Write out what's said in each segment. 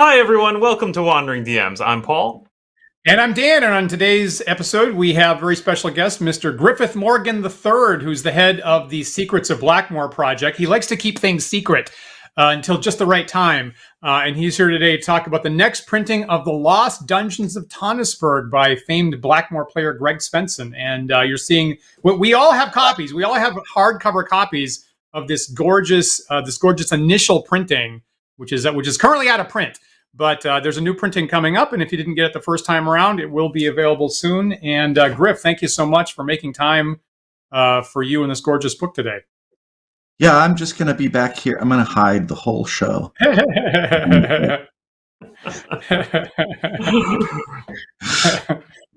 Hi, everyone. Welcome to Wandering DMs. I'm Paul. And I'm Dan, and on today's episode, we have very special guest, Mr. Griffith Morgan III, who's the head of the Secrets of Blackmoor project. He likes to keep things secret uh, until just the right time. Uh, and he's here today to talk about the next printing of The Lost Dungeons of Tonisborg by famed Blackmoor player Greg Svenson. And uh, you're seeing, well, we all have copies. We all have hardcover copies of this gorgeous, uh, this gorgeous initial printing, which is which is currently out of print. But uh, there's a new printing coming up, and if you didn't get it the first time around, it will be available soon. And uh, Griff, thank you so much for making time uh, for you in this gorgeous book today. Yeah, I'm just going to be back here. I'm going to hide the whole show.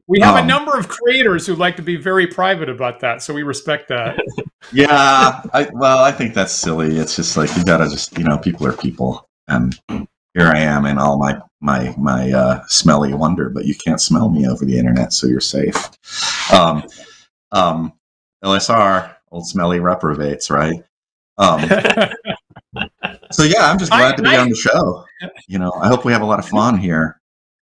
we have um, a number of creators who like to be very private about that, so we respect that. yeah, I, well, I think that's silly. It's just like you got to just, you know, people are people, and here I am in all my my my uh, smelly wonder, but you can't smell me over the internet, so you're safe. Um, um, LSR, old smelly reprobates, right? Um, so yeah, I'm just glad I, to be I, on the show. You know, I hope we have a lot of fun here.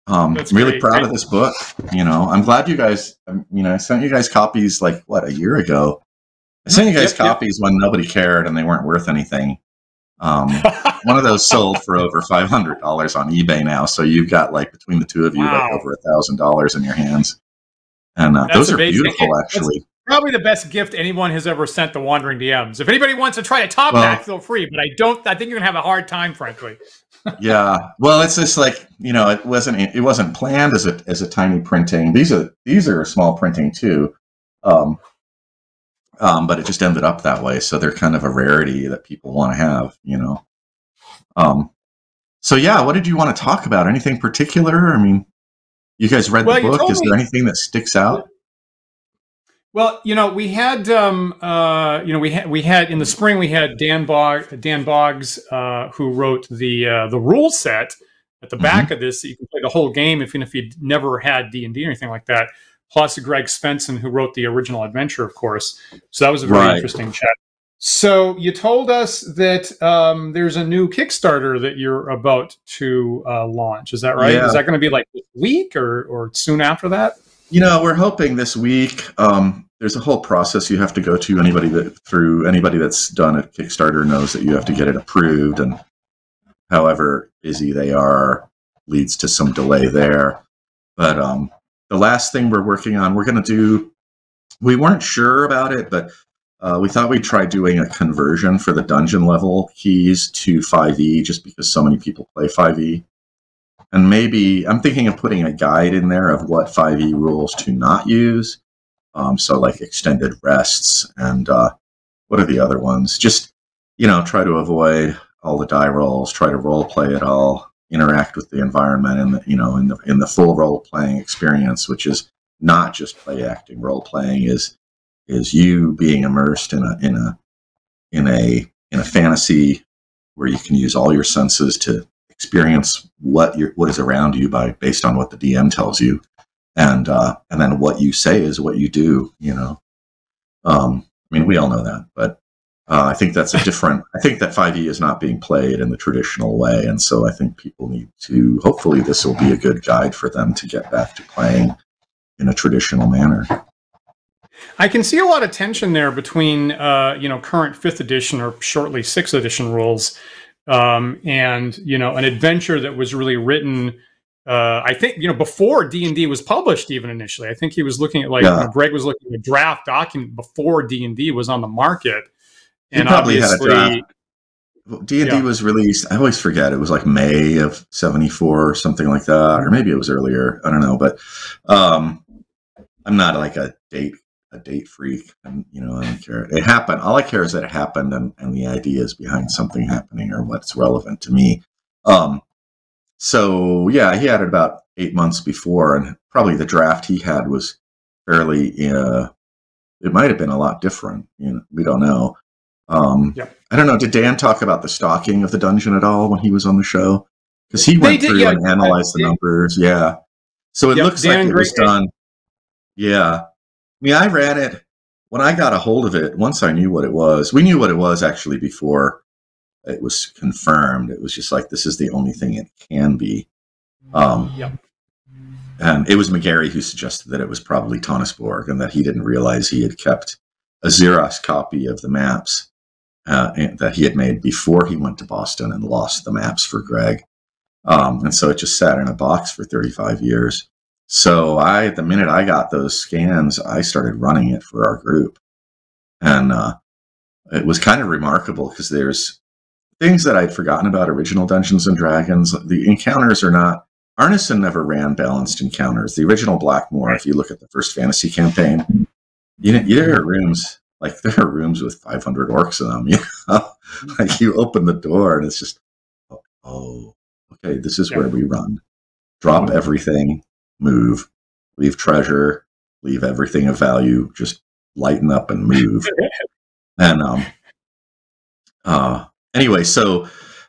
Um, I'm really great. proud of this book. You know, I'm glad you guys. Um, you know, I sent you guys copies like what a year ago. I sent you guys yep, copies yep. when nobody cared and they weren't worth anything. Um, one of those sold for over five hundred dollars on eBay now. So you've got like between the two of you, wow. like over a thousand dollars in your hands, and uh, those are amazing. beautiful, actually. That's probably the best gift anyone has ever sent the Wandering DMs. If anybody wants to try to top well, that, feel free. But I don't. I think you're gonna have a hard time, frankly. yeah, well, it's just like you know, it wasn't it wasn't planned as a as a tiny printing. These are these are a small printing too. Um, um, but it just ended up that way. So they're kind of a rarity that people want to have, you know. Um, so yeah, what did you want to talk about? Anything particular? I mean, you guys read well, the book. Is me, there anything that sticks out? Well, you know, we had, um, uh, you know, we had we had in the spring we had Dan Bog Dan Boggs uh, who wrote the uh, the rule set at the mm-hmm. back of this. you can play the whole game, even if you'd never had D and D or anything like that plus Greg Svenson, who wrote the original adventure, of course. So that was a very right. interesting chat. So you told us that um, there's a new Kickstarter that you're about to uh, launch. Is that right? Yeah. Is that going to be like this week or or soon after that? You know, we're hoping this week. Um, there's a whole process you have to go to. Anybody that through anybody that's done a Kickstarter knows that you have to get it approved, and however busy they are leads to some delay there. But um, the last thing we're working on, we're going to do, we weren't sure about it, but uh, we thought we'd try doing a conversion for the dungeon level keys to 5e just because so many people play 5e. And maybe I'm thinking of putting a guide in there of what 5e rules to not use. Um, so, like extended rests and uh, what are the other ones? Just, you know, try to avoid all the die rolls, try to role play it all interact with the environment and the, you know in the in the full role playing experience, which is not just play acting. Role playing is is you being immersed in a in a in a in a fantasy where you can use all your senses to experience what you what is around you by based on what the DM tells you, and uh, and then what you say is what you do. You know, um, I mean, we all know that, but uh, I think that's a different. I think that 5e is not being played in the traditional way, and so I think people need to. Hopefully, this will be a good guide for them to get back to playing in a traditional manner. I can see a lot of tension there between, uh, you know, current fifth edition or shortly sixth edition rules, um, and you know, an adventure that was really written. Uh, I think you know before D and D was published, even initially. I think he was looking at like yeah. you know, Greg was looking at a draft document before D and D was on the market and probably had a draft. D and D was released. I always forget. It was like May of '74 or something like that, or maybe it was earlier. I don't know, but um, I'm not like a date a date freak, and you know I don't care. It happened. All I care is that it happened, and and the ideas behind something happening or what's relevant to me. Um, so yeah, he had it about eight months before, and probably the draft he had was fairly. Uh, it might have been a lot different. You know, we don't know. Um, Yep. I don't know. Did Dan talk about the stalking of the dungeon at all when he was on the show? Because he went did, through yeah. and analyzed the numbers. Yeah. So it Yep, looks Dan like it was done. Yeah. I mean, I ran it when I got a hold of it. Once I knew what it was, we knew what it was actually before it was confirmed. It was just like this is the only thing it can be. Um, Yep. and it was Megarry who suggested that it was probably Tonisborg and that he didn't realize he had kept a Xerox copy of the maps uh, that he had made before he went to Boston and lost the maps for Greg. Um, and so it just sat in a box for 35 years. So I, the minute I got those scans, I started running it for our group. And uh, it was kind of remarkable because there's things that I'd forgotten about original Dungeons and Dragons. The encounters are not Arneson never ran balanced encounters. The original Blackmoor, if you look at the first fantasy campaign, you know, there are rooms like there are rooms with 500 orcs in them. You know, like you open the door and it's just, oh, oh okay, this is where we run. Drop everything, move, leave treasure, leave everything of value, just lighten up and move. and um, uh, anyway, so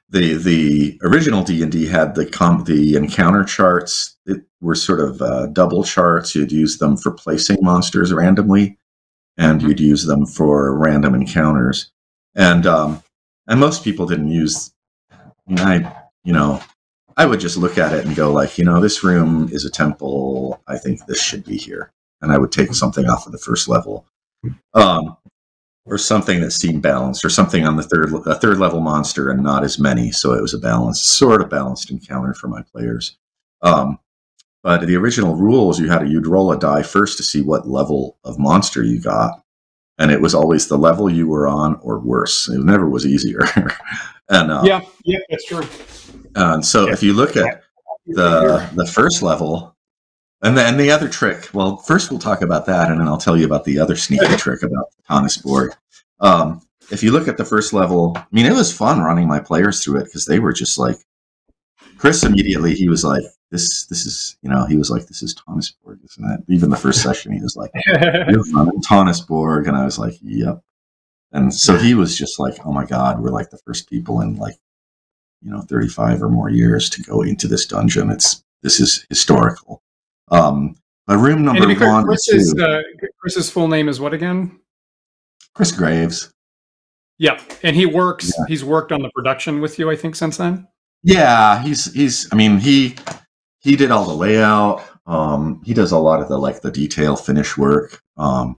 the the original D and D had the com- the encounter charts. It were sort of uh, double charts. You'd use them for placing monsters randomly, and you'd use them for random encounters. And um, and most people didn't use. I, mean, I you know I would just look at it and go like, you know, this room is a temple. I think this should be here, and I would take something off of the first level. Um, or something that seemed balanced, or something on the third a third level monster and not as many, so it was a balanced sort of balanced encounter for my players. Um, but the original rules, you had to you'd roll a die first to see what level of monster you got, and it was always the level you were on or worse. It never was easier. and uh, Yeah, yeah, that's true. and so if you look at the the first level and then the other trick well first we'll talk about that and then i'll tell you about the other sneaky trick about the Tonisborg um, if you look at the first level i mean it was fun running my players through it because they were just like chris immediately he was like this this is you know he was like this is Tonisborg isn't it even the first session he was like you're Borg, and I was like, yep. And so he was just like, oh my god, we're like the first people in like, you know, 35 or more years to go into this dungeon. It's this is historical. Um, but room number clear, one, and Chris's, two, uh, Chris's full name is what again? Chris Graves. Yeah, and he works. He's worked on the production with you, I think, since then. Yeah, he's he's. I mean, he he did all the layout. Um, he does a lot of the like the detail finish work. Um,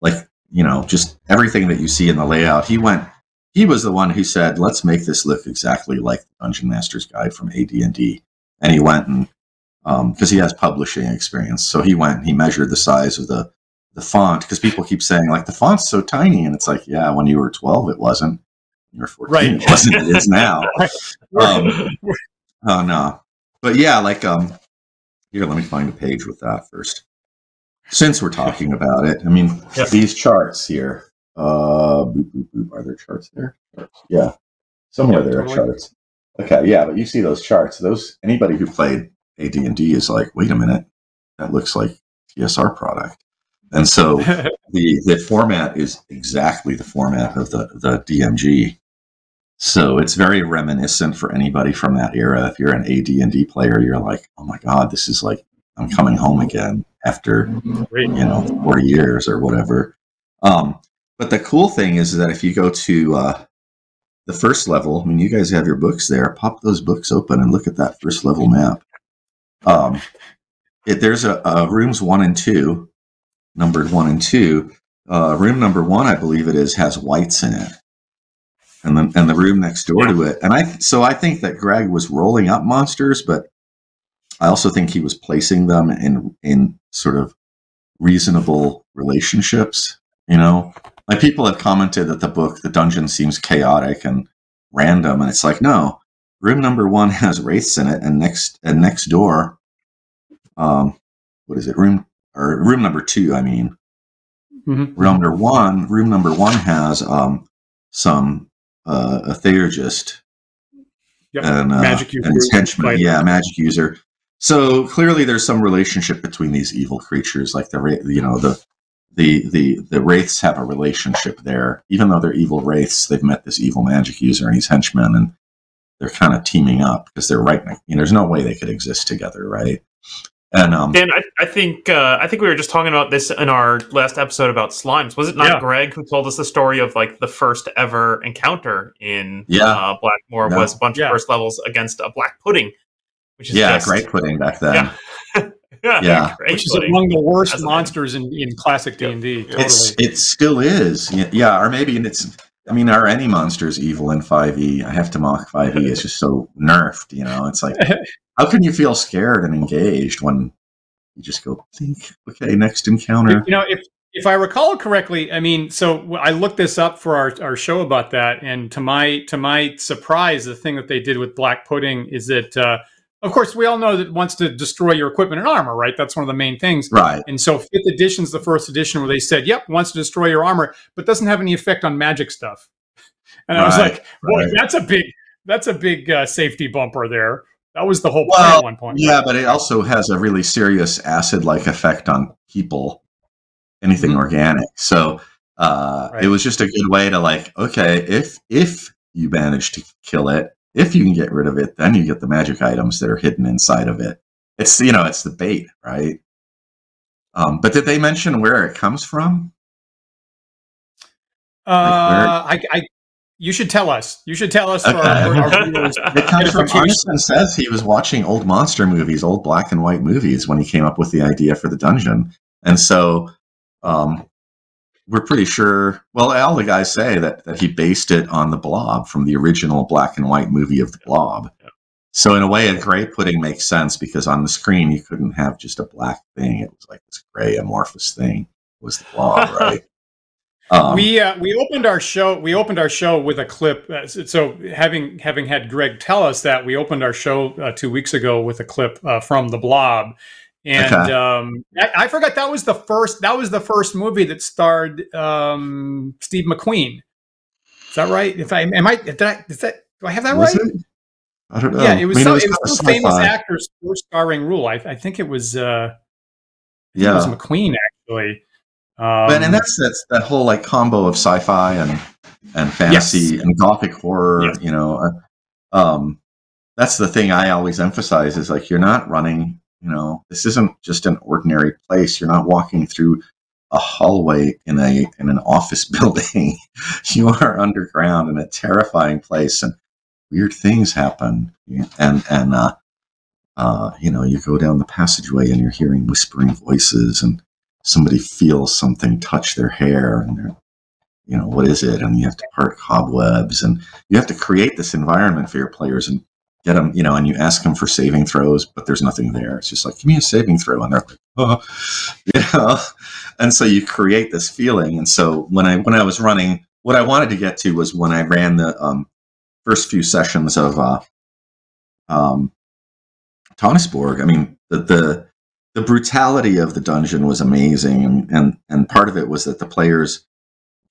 like you know, just everything that you see in the layout. He went. He was the one who said, "Let's make this look exactly like the Dungeon Master's Guide from AD&D." And he went and because he has publishing experience, so he went. and He measured the size of the the font because people keep saying like the font's so tiny, and it's like, yeah, when you were twelve, it wasn't. When you were fourteen, Right. it wasn't. It is now. Um, Oh no. But yeah, like um here, let me find a page with that first. Since we're talking about it, I mean Yep. these charts here. Uh boop, boop, boop. are there charts there? Yeah. Somewhere Yeah, there are charts. Okay, yeah, but you see those charts. Those anybody who played AD and D is like, wait a minute, that looks like TSR product. And so the the format is exactly the format of the the DMG. So it's very reminiscent for anybody from that era. If you're an AD&D player, you're like, "Oh my god, this is like I'm coming home again after you know 40 years or whatever." Um, but the cool thing is that if you go to uh, the first level, I mean, you guys have your books there. Pop those books open and look at that first level map. Um, it, there's a, a rooms one and two, numbered one and two. Uh, room number one, I believe it is, has whites in it, and then and the room next door to it. And I so I think that Greg was rolling up monsters, but I also think he was placing them in in sort of reasonable relationships. You know, like people have commented that the book, the dungeon, seems chaotic and random, and it's like no. Room number one has wraiths in it, and next and next door, um, what is it? Room or room number two? I mean, Mhm. Room number one, room number one has um, some uh, a theurgist Yep. and uh, Magic user. and his henchman. Yeah, magic user. So clearly, there's some relationship between these evil creatures. Like the you know the the the the wraiths have a relationship there, even though they're evil wraiths. They've met this evil magic user and his henchmen, and they're kind of teaming up because they're right. You know, there's no way they could exist together, right? And um, Dan, I, I think uh, I think we were just talking about this in our last episode about slimes. Was it not Yeah. Greg who told us the story of like the first ever encounter in Yeah. uh, Blackmoor No. was a bunch Yeah. of first levels against a black pudding, which is yeah, just, great pudding back then. Yeah. yeah, Yeah. great Which is among the worst monsters in, in classic D and D. It's it still is. Yeah, or maybe and it's. I mean, are any monsters evil in Five E? I have to mock Five E. It's just so nerfed. You know, it's like how can you feel scared and engaged when you just go think, okay, next encounter. You know, if if I recall correctly, I mean, so I looked this up for our, our show about that, and to my to my surprise, the thing that they did with Black Pudding is that, uh, of course, we all know that it wants to destroy your equipment and armor, right? That's one of the main things. Right. And so, fifth edition's the first edition where they said, "Yep, wants to destroy your armor, but doesn't have any effect on magic stuff." And I was like, "Boy, right. that's a big that's a big uh, safety bumper there." That was the whole Well, plan at one point. Yeah, but it also has a really serious acid-like effect on people, anything Mhm. organic. So uh, Right. it was just a good way to like, okay, if if you manage to kill it, if you can get rid of it, then you get the magic items that are hidden inside of it. It's you know, it's the bait, right? Um, but did they mention where it comes from? Uh, I, I, you should tell us. You should tell us for our, Okay. our viewers. It comes from. Says he was watching old monster movies, old black and white movies, when he came up with the idea for the dungeon. And so um, we're pretty sure. Well, all the guys say that that he based it on the Blob from the original black and white movie of the Blob. Yeah. So in a way, a gray pudding makes sense because on the screen you couldn't have just a black thing; it was like this gray amorphous thing was the Blob, right? Um, we uh, we opened our show. We opened our show with a clip. Uh, so- having having had Greg tell us that, we opened our show uh, two weeks ago with a clip uh, from the Blob, and Okay. um, I, I forgot that was the first. That was the first movie that starred um, Steve McQueen. Is that right? If I am I did I is that do I have that was right? it? I don't know. Yeah, it was, I mean, some, was it was some famous actor's first starring role. I, I think it was uh, it was McQueen actually. Um, But and that's that's that whole like combo of sci-fi and and fantasy and gothic horror. Yes. You know, uh, um, that's the thing I always emphasize is like you're not running. You know, this isn't just an ordinary place. You're not walking through a hallway in a in an office building. you are underground in a terrifying place, and weird things happen. And and uh, uh, you know, you go down the passageway and you're hearing whispering voices and somebody feels something touch their hair and they're you know what is it and you have to part cobwebs and you have to create this environment for your players and get them you know and you ask them for saving throws but there's nothing there. It's just like give me a saving throw. And they're like oh you know? And so you create this feeling. And so when i when i was running what i wanted to get to was when i ran the um, first few sessions of uh um I mean the the the brutality of the dungeon was amazing. And, and and part of it was that the players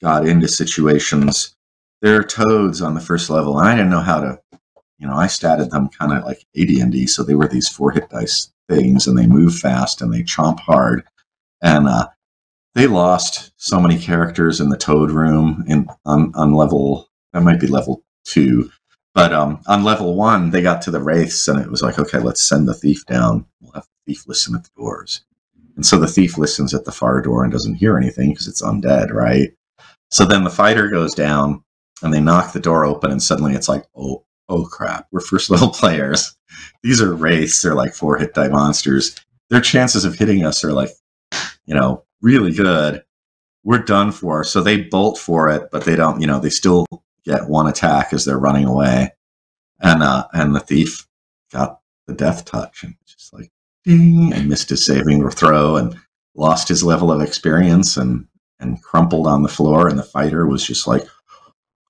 got into situations there are toads on the first level and i didn't know how to you know i statted them kind of like ad&d so they were these four hit dice things and they move fast and they chomp hard and uh, they lost so many characters in the toad room in on, on level that might be level two but um, on level one, they got to the wraiths, and it was like, okay, let's send the thief down. We'll have the thief listen at the doors. And so the thief listens at the far door and doesn't hear anything because it's undead, right? So then the fighter goes down, and they knock the door open, and suddenly it's like, oh, oh crap, we're first level players. These are wraiths. They're like four hit die monsters. Their chances of hitting us are like, you know, really good. We're done for. So they bolt for it, but they don't, you know, they still get one attack as they're running away, and uh, and the thief got the death touch and just like ding, and missed his saving throw and lost his level of experience and and crumpled on the floor, and the fighter was just like,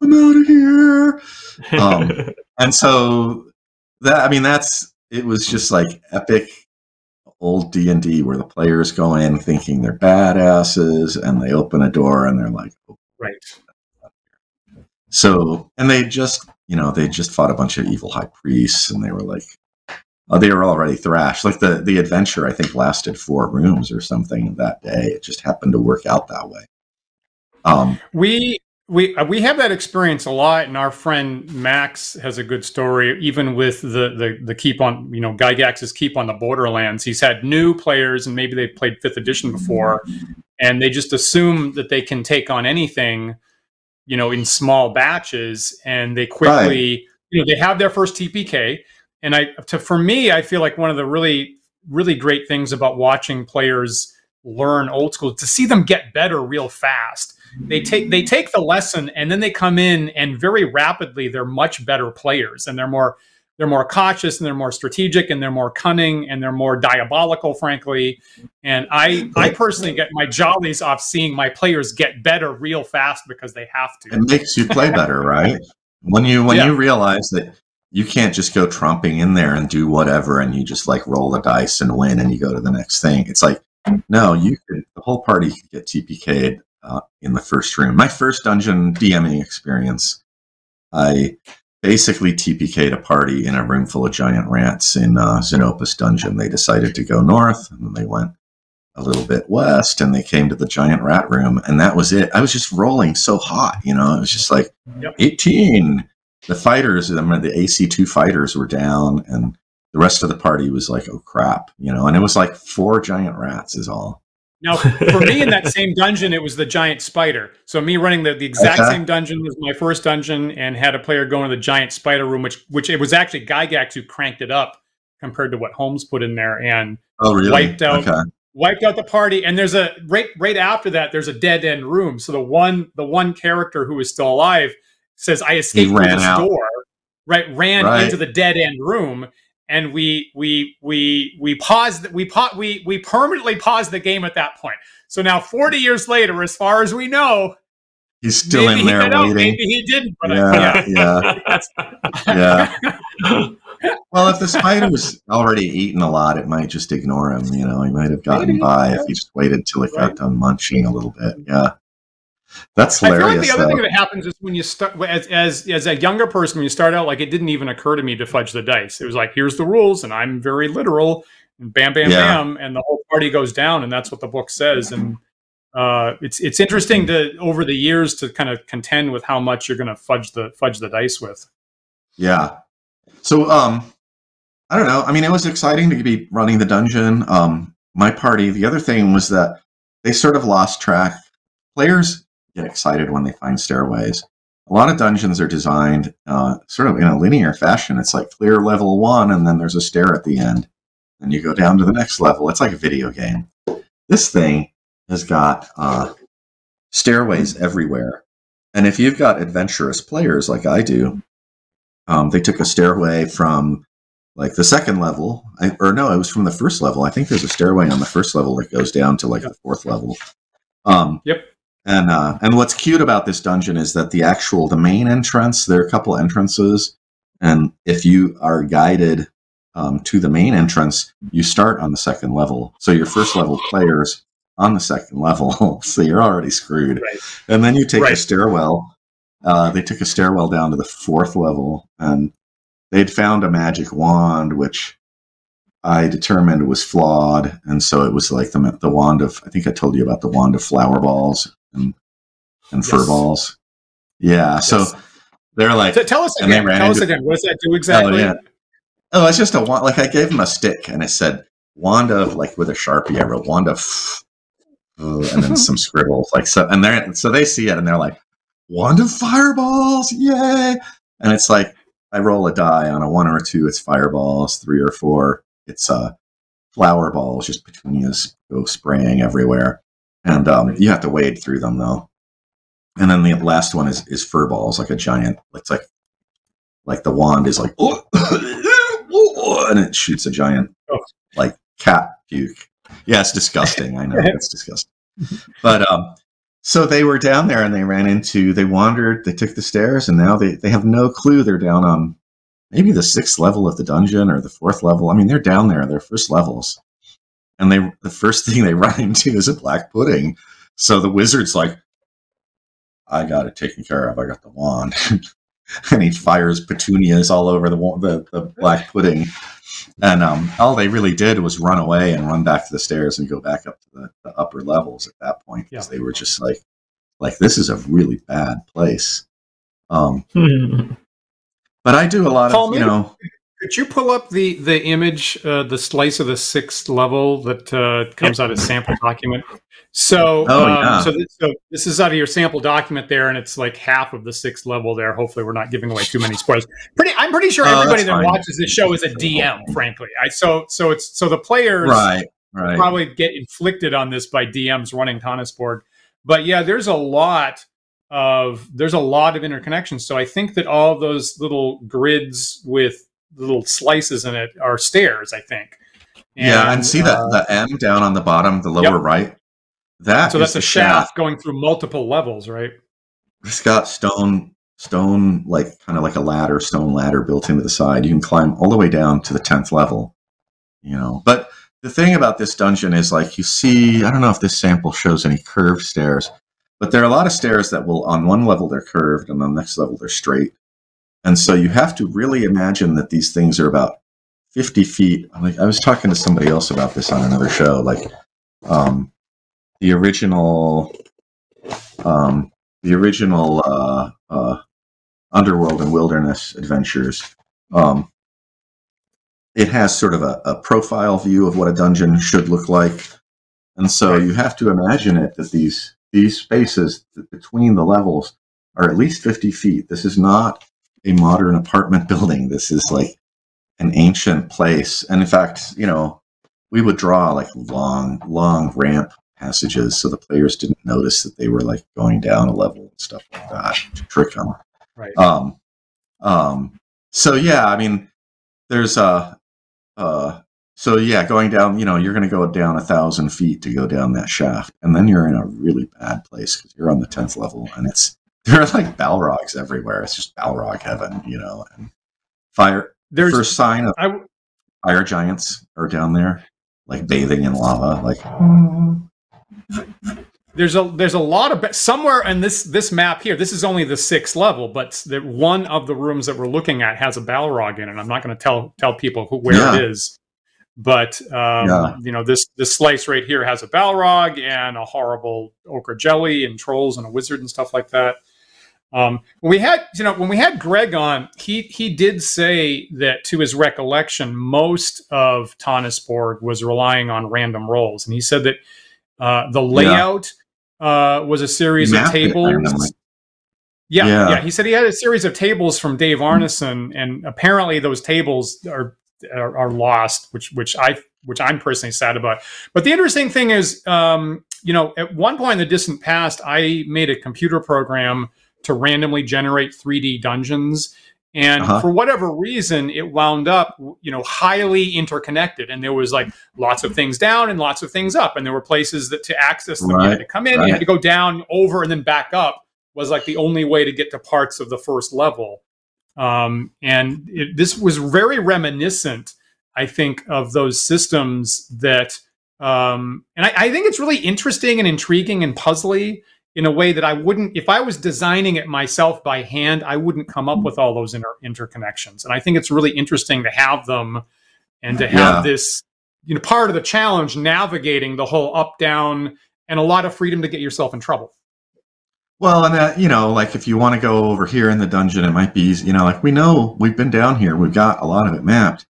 "I'm out of here." Um, And so that I mean that's it was just like epic old D and D where the players go in thinking they're badasses, and they open a door and they're like, oh. Right. So, and they just, you know, they just fought a bunch of evil high priests, and they were like, oh, they were already thrashed. Like the the adventure, I think, lasted four rooms or something that day. It just happened to work out that way. Um, we we uh, we have that experience a lot, and our friend Max has a good story. Even with the the the keep on, you know, Gygax's keep on the Borderlands, he's had new players, and maybe they've played Fifth Edition before, and they just assume that they can take on anything, you know, in small batches, and they quickly, right. you know, they have their first TPK, and I to for me, I feel like one of the really really great things about watching players learn old school to see them get better real fast they take they take the lesson and then they come in and very rapidly they're much better players and they're more they're more cautious and they're more strategic and they're more cunning and they're more diabolical frankly. And i i personally get my jollies off seeing my players get better real fast because they have to. It makes you play better right? When you when yeah. you realize that you can't just go tromping in there and do whatever and you just like roll the dice and win and you go to the next thing. It's like no you could the whole party could get tpk'd uh, in the first room. My first dungeon DMing experience, I basically TPK'd a party in a room full of giant rats in uh, Zenopus Dungeon. They decided to go north, and then they went a little bit west, and they came to the giant rat room, and that was it. I was just rolling so hot, you know. It was just like yep. 18. The fighters, I mean, the AC2 fighters were down, and the rest of the party was like, oh crap, you know. And it was like four giant rats, is all. Now, for me in that same dungeon, it was the giant spider. So me running the, the exact same dungeon was my first dungeon, and had a player go into the giant spider room, which which it was actually Gygax who cranked it up compared to what Holmes put in there, and oh, really? wiped out okay. wiped out the party. And there's a right right after that, there's a dead end room. So the one the one character who is still alive says, "I escaped through this out. door." Right, ran right. into the dead end room, and we we we we paused we pa- we we permanently paused the game at that point. So now 40 years later, as far as we know, he's still in there waiting. Out, maybe he didn't. But yeah, yeah, yeah. well, if the spider was already eaten a lot, it might just ignore him. You know, he might have gotten by if he just waited till it right. got done munching a little bit. Yeah. That's hilarious. I feel like the other though. thing that happens is when you start as, as as a younger person, when you start out, like it didn't even occur to me to fudge the dice. It was like, here's the rules, and I'm very literal, and bam, bam, yeah. bam, and the whole party goes down, and that's what the book says. And uh, it's it's interesting to over the years to kind of contend with how much you're going to fudge the fudge the dice with. Yeah. So um, I don't know. I mean, it was exciting to be running the dungeon. Um, my party. The other thing was that they sort of lost track. Players get excited when they find stairways. A lot of dungeons are designed uh, sort of in a linear fashion. It's like clear level one, and then there's a stair at the end. and you go down to the next level. It's like a video game. This thing has got uh, stairways everywhere. And if you've got adventurous players like I do, um, they took a stairway from like the second level, I, or no, it was from the first level. I think there's a stairway on the first level that goes down to like the fourth level. Um, yep. And uh, and what's cute about this dungeon is that the actual the main entrance there are a couple entrances, and if you are guided um, to the main entrance, you start on the second level. So your first level players on the second level, so you're already screwed. Right. And then you take right. a stairwell. Uh, they took a stairwell down to the fourth level, and they'd found a magic wand, which I determined was flawed, and so it was like the the wand of I think I told you about the wand of flower balls and and yes. fur balls. Yeah, yes. so they're like, so tell us again. Tell us again. What does that do exactly? Oh, yeah. oh, it's just a wand. Like I gave him a stick, and it said wand of like with a sharpie. I wrote wand of, and then some scribbles like so. And they're so they see it, and they're like, wand of fireballs, yay! And it's like I roll a die on a one or a two, it's fireballs. Three or four, it's uh, flower balls, just petunias go spraying everywhere. And um, you have to wade through them though. And then the last one is is fur balls, like a giant. It's like like the wand is like, and it shoots a giant oh. like cat puke. Yeah, it's disgusting. I know it's disgusting. But um, so they were down there and they ran into. They wandered. They took the stairs, and now they they have no clue. They're down on maybe the sixth level of the dungeon or the fourth level. I mean, they're down there, they're first levels. And they the first thing they run into is a black pudding. So the wizard's like, "I got it taken care of. I got the wand," and he fires petunias all over the the, the black pudding. And um, all they really did was run away and run back to the stairs and go back up to the, the upper levels at that point because they were just like, like this is a really bad place. Um, but I do a lot Paul, of you know. Could you pull up the the image, uh, the slice of the sixth level that uh, comes out of sample document? So, Oh, um, yeah. so, this, so this is out of your sample document there, and it's like half of the sixth level there. Hopefully, we're not giving away too many spoilers. Pretty, I'm pretty sure Oh, everybody that fine. watches this show is a DM. Frankly, I so so it's so the players Right, right. probably get inflicted on this by DMs running Tonisborg. But yeah, there's a lot of there's a lot of interconnections. So I think that all those little grids with little slices in it are stairs. I think. yeah, and see that uh, the M down on the bottom, the lower Yep. right. That so that's a shaft going through multiple levels, right? It's got stone, stone like kind of like a ladder, stone ladder built into the side. You can climb all the way down to the tenth level. You know, but the thing about this dungeon is like you see. I don't know if this sample shows any curved stairs, but there are a lot of stairs that will on one level they're curved and on the next level they're straight. And so you have to really imagine that these things are about 50 feet. Like I was talking to somebody else about this on another show. Like um, the original, um, the original uh, uh, Underworld and Wilderness Adventures. Um, it has sort of a, a profile view of what a dungeon should look like, and so you have to imagine it that these these spaces between the levels are at least 50 feet. This is not a modern apartment building. This is like an ancient place. And in fact, you know, we would draw like long, long ramp passages so the players didn't notice that they were like going down a level and stuff like that to trick them. Right. Um, um, so yeah, I mean, there's a, uh, so yeah, going down, you know, you're going to go down a thousand feet to go down that shaft, and then you're in a really bad place because you're on the tenth level, and it's there are like Balrogs everywhere. It's just Balrog heaven, you know. And fire. There's first sign of I, fire giants are down there, like bathing in lava. Like there's a there's a lot of somewhere in this this map here. This is only the sixth level, but the, one of the rooms that we're looking at has a Balrog in it. I'm not going to tell tell people who, where Yeah. it is, but um, Yeah. you know this this slice right here has a Balrog and a horrible ochre jelly and trolls and a wizard and stuff like that. Um, when we had you know when we had Greg on, he he did say that to his recollection, most of Tonisborg was relying on random rolls, and he said that uh, the layout uh, was a series of mapped it tables. Yeah, yeah, Yeah. He said he had a series of tables from Dave Arneson, and apparently those tables are, are are lost, which which I which I'm personally sad about. But the interesting thing is, um, you know, at one point in the distant past, I made a computer program to randomly generate 3D dungeons. And Uh-huh. for whatever reason, it wound up, you know, highly interconnected. And there was like lots of things down and lots of things up. And there were places that to access them, you had to come in, you had to go down, over, and then back up was like the only way to get to parts of the first level. Um, and it, this was very reminiscent, I think, of those systems that, um, and I, I think it's really interesting and intriguing and puzzly in a way that I wouldn't, if I was designing it myself by hand, I wouldn't come up mm. with all those inter- interconnections. And I think it's really interesting to have them and to have Yeah. this, you know, part of the challenge navigating the whole up, down, and a lot of freedom to get yourself in trouble. Well, and that, you know, like if you want to go over here in the dungeon, it might be easy. You know, like we know we've been down here, we've got a lot of it mapped.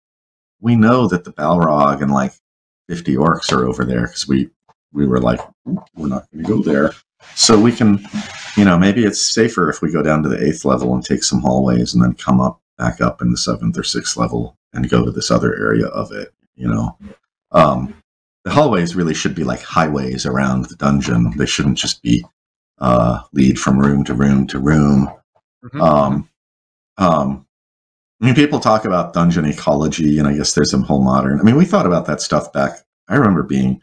We know that the Balrog and like 50 orcs are over there because we we were like, we're not going to go there. So we can, you know, maybe it's safer if we go down to the eighth level and take some hallways and then come up back up in the seventh or sixth level and go to this other area of it. You know, um, the hallways really should be like highways around the dungeon. They shouldn't just be uh, lead from room to room to room. Mhm. Um, um, I mean, people talk about dungeon ecology, and I guess there's some whole modern. I mean, we thought about that stuff back. I remember being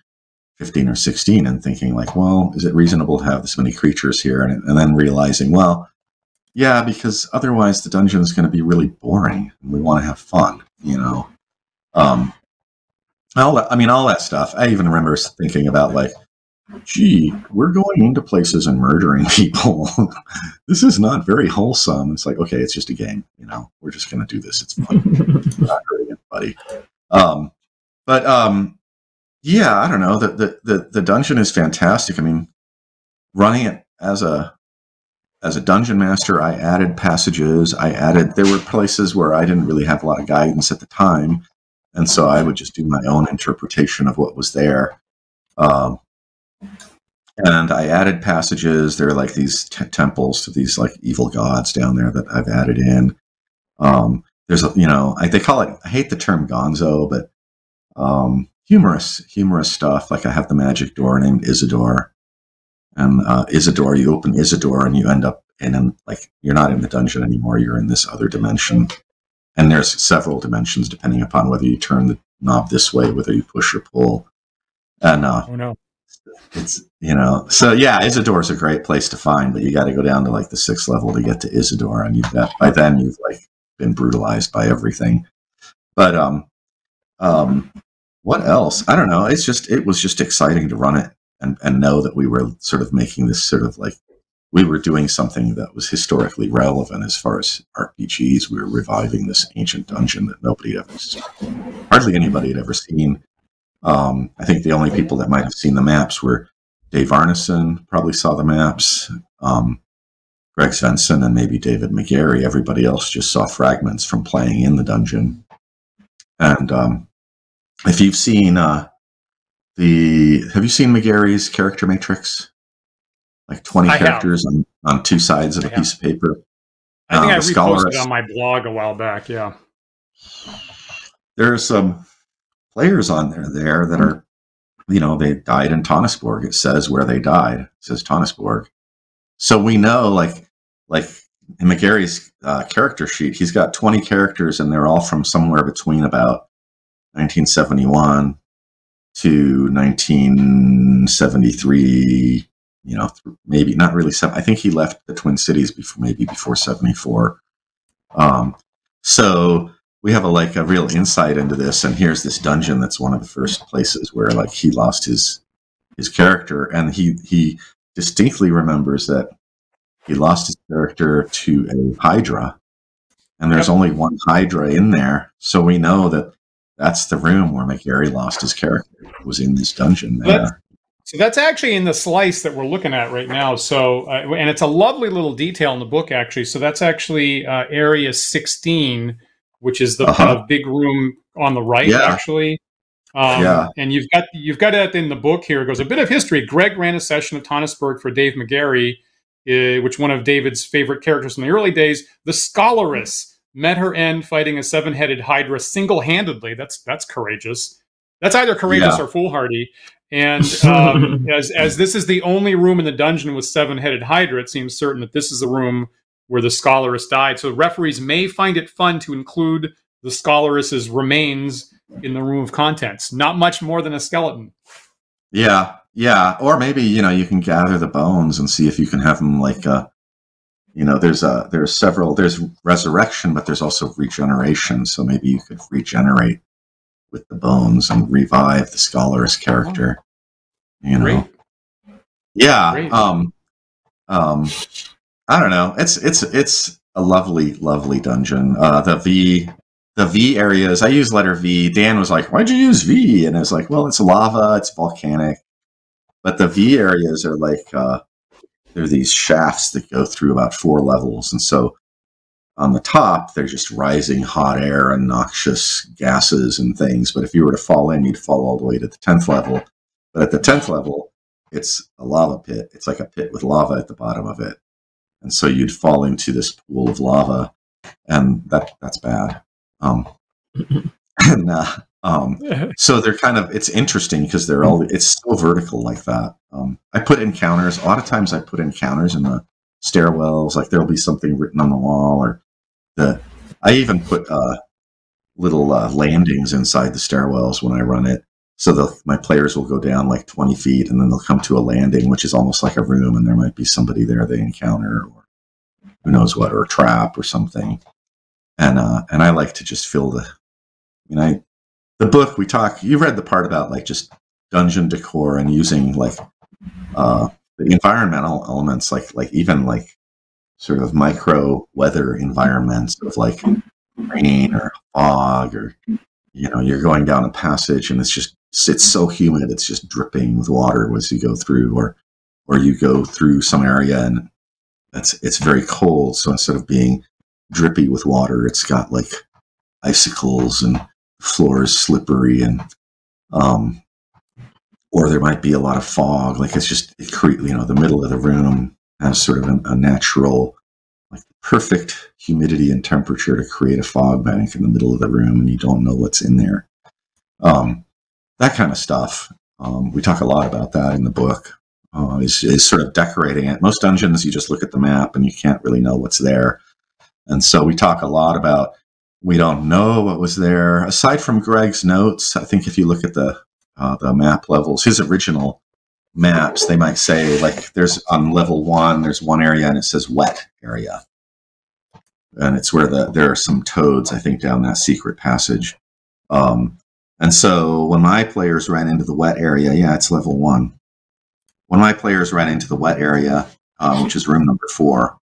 15 or 16 and thinking, like, well, is it reasonable to have this many creatures here? And, and then realizing, well, yeah, because otherwise the dungeon is going to be really boring, and we want to have fun, you know. Um, all that, I mean, all that stuff. I even remember thinking about like, gee, we're going into places and murdering people. this is not very wholesome. It's like, okay, it's just a game. You know, we're just going to do this. It's fun. Not hurting anybody. Um, but um, yeah, I don't know. The, the the the dungeon is fantastic. I mean, running it as a as a dungeon master, I added passages. I added there were places where I didn't really have a lot of guidance at the time, and so I would just do my own interpretation of what was there. Um, and I added passages. There are like these t- temples to these like evil gods down there that I've added in. Um, there's a you know I, they call it. I hate the term Gonzo, but um, humorous humorous stuff. Like I have the magic door named Isidore, and uh, Isidore. You open Isidore and you end up in an, like you're not in the dungeon anymore. You're in this other dimension, and there's several dimensions depending upon whether you turn the knob this way, whether you push or pull. And uh, Oh no. it's you know so yeah isidore's a great place to find but you got to go down to like the sixth level to get to isidore and you've got by then you've like been brutalized by everything but um um what else i don't know it's just it was just exciting to run it and and know that we were sort of making this sort of like we were doing something that was historically relevant as far as rpgs we were reviving this ancient dungeon that nobody had ever hardly anybody had ever seen um, I think the only people that might have seen the maps were Dave Arneson, probably saw the maps, um, Greg Svenson, and maybe David Megarry. Everybody else just saw fragments from playing in the dungeon. And um, if you've seen uh, the, have you seen Megarry's character matrix? Like 20 I characters on, on two sides of a I have. piece of paper. I think Uh, I reposted on my blog a while back. Yeah. there are some players on there there that are you know they died in Tonisborg. It says where they died. It says Tonisborg. So we know like like in Megarry's uh, character sheet, he's got 20 characters and they're all from somewhere between about 1971 to 1973 you know maybe not really i think he left the twin cities before maybe before 74 um, so we have a like a real insight into this and here's this dungeon that's one of the first places where like he lost his his character and he he distinctly remembers that he lost his character to a hydra and there's Yep. only one hydra in there so we know that that's the room where megarry lost his character was in this dungeon That's- there So that's actually in the slice that we're looking at right now. So, uh, and it's a lovely little detail in the book, actually. So that's actually uh, area 16, which is the Uh-huh. kind of big room on the right, Yeah. actually. Um, Yeah. And you've got you've got it in the book here. It goes a bit of history. Greg ran a session at Tonisborg for Dave Megarry, uh, which one of David's favorite characters in the early days. The Scholaress met her end fighting a seven-headed Hydra single-handedly. That's that's courageous. That's either courageous Yeah. or foolhardy. And um, as as this is the only room in the dungeon with seven-headed Hydra, it seems certain that this is the room where the Scholaress died. So referees may find it fun to include the Scholaress's remains in the room of contents. Not much more than a skeleton. Yeah, yeah, or maybe you know you can gather the bones and see if you can have them like uh you know there's a there's several there's resurrection but there's also regeneration. So maybe you could regenerate with the bones and revive the scholar's character you know? Great. yeah Great. um um i don't know. It's it's it's a lovely lovely dungeon. Uh the v the v areas i use letter v. Dan was like why'd you use v? And i was like well it's lava it's volcanic. But the v areas are like uh there are these shafts that go through about four levels and so on the top they're just rising hot air and noxious gases and things but if you were to fall in you'd fall all the way to the 10th level. But at the 10th level it's a lava pit. It's like a pit with lava at the bottom of it. And so you'd fall into this pool of lava and that that's bad. Um and uh, um so they're kind of it's interesting because they're all it's so vertical like that. Um i put encounters a lot of times i put encounters in the stairwells like there'll be something written on the wall or the i even put uh little uh, landings inside the stairwells when i run it. So the, my players will go down like 20 feet and then they'll come to a landing which is almost like a room and there might be somebody there they encounter or who knows what or a trap or something. And uh and i like to just fill the i mean i the book we talk. You read the part about like just dungeon decor and using like uh, the environmental elements, like like even like sort of micro weather environments of like rain or fog or you know you're going down a passage and it's just it's so humid it's just dripping with water as you go through or or you go through some area and that's it's very cold so instead of being drippy with water it's got like icicles and floor is slippery and um or there might be a lot of fog like it's just it cre- you know the middle of the room has sort of a, a natural like perfect humidity and temperature to create a fog bank in the middle of the room and you don't know what's in there. Um, that kind of stuff um, we talk a lot about that in the book. Uh, is, is sort of decorating it. Most dungeons you just look at the map and you can't really know what's there. And so we talk a lot about we don't know what was there aside from greg's notes i think if you look at the uh, the map levels his original maps, they might say like there's on level one, there's one area and it says wet area. And it's where the there are some toads, I think, down that secret passage. Um, and so when my players ran into the wet area, yeah, it's level one. When my players ran into the wet area, uh, which is room number four,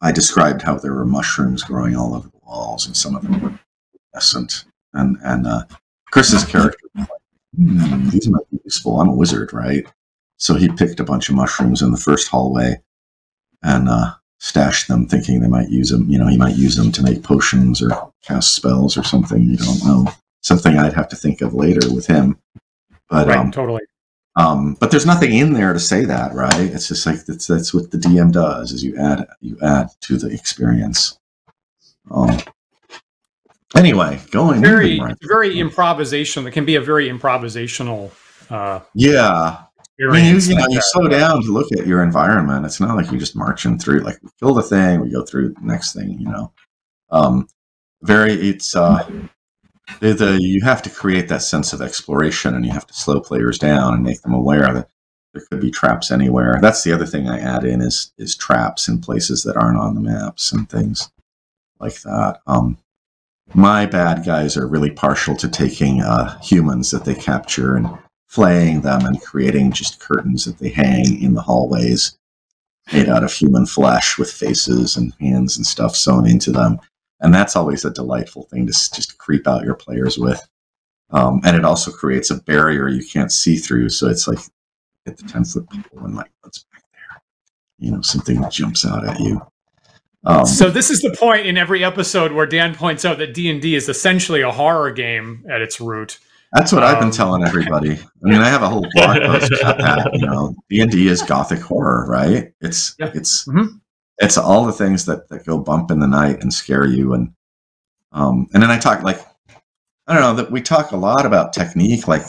I described how there were mushrooms growing all over walls, and some of them were essent. And and uh, Chris's character hmm, these might be useful. I'm a wizard, right? So he picked a bunch of mushrooms in the first hallway and uh, stashed them, thinking they might use them. You know, he might use them to make potions or cast spells or something. You don't know. Something I'd have to think of later with him. But right, um, totally. um, but there's nothing in there to say that, right? It's just like that's that's what the DM does is you add you add to the experience. Um, anyway, going Very, right. very improvisational. It can be a very improvisational uh, yeah. I mean, you, you know, you slow down to look at your environment. It's not like you're just marching through. Like we kill the thing, we go through the next thing. You know, um, very. It's uh, the, the you have to create that sense of exploration, and you have to slow players down and make them aware that there could be traps anywhere. That's the other thing I add in is is traps in places that aren't on the maps and things like that. Um, my bad guys are really partial to taking uh, humans that they capture and flaying them and creating just curtains that they hang in the hallways made out of human flesh with faces and hands and stuff sewn into them. And that's always a delightful thing to just creep out your players with. Um, and it also creates a barrier you can't see through. So it's like at the 10 foot people and like, what's back there? You know, something jumps out at you. Um, So this is the point in every episode where Dan points out that D and D is essentially a horror game at its root. That's what I've been Um, telling everybody. I mean, I have a whole blog post about that. You know, D and D is gothic horror, right? It's Yeah. it's Mhm. it's all the things that that go bump in the night and scare you, and um, and then I talk like I don't know that we talk a lot about technique. Like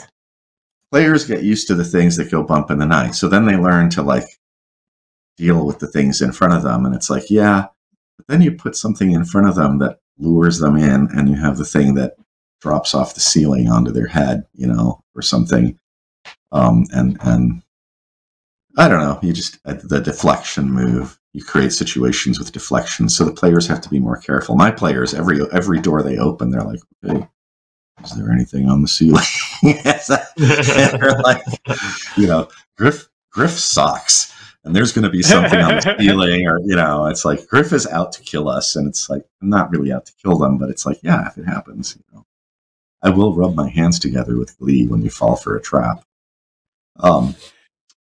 players get used to the things that go bump in the night, so then they learn to like deal with the things in front of them, and it's like yeah, but then you put something in front of them that lures them in, and you have the thing that drops off the ceiling onto their head, you know, or something. Um, and and I don't know. You just uh, the deflection move. You create situations with deflection, so the players have to be more careful. My players, every every door they open, they're like, "Hey, is there anything on the ceiling?" They're like, you know, Griff Griff sucks, and there's going to be something on the ceiling, or you know, it's like Griff is out to kill us, and it's like I'm not really out to kill them, but it's like, yeah, if it happens, you know, I will rub my hands together with glee when you fall for a trap. Um,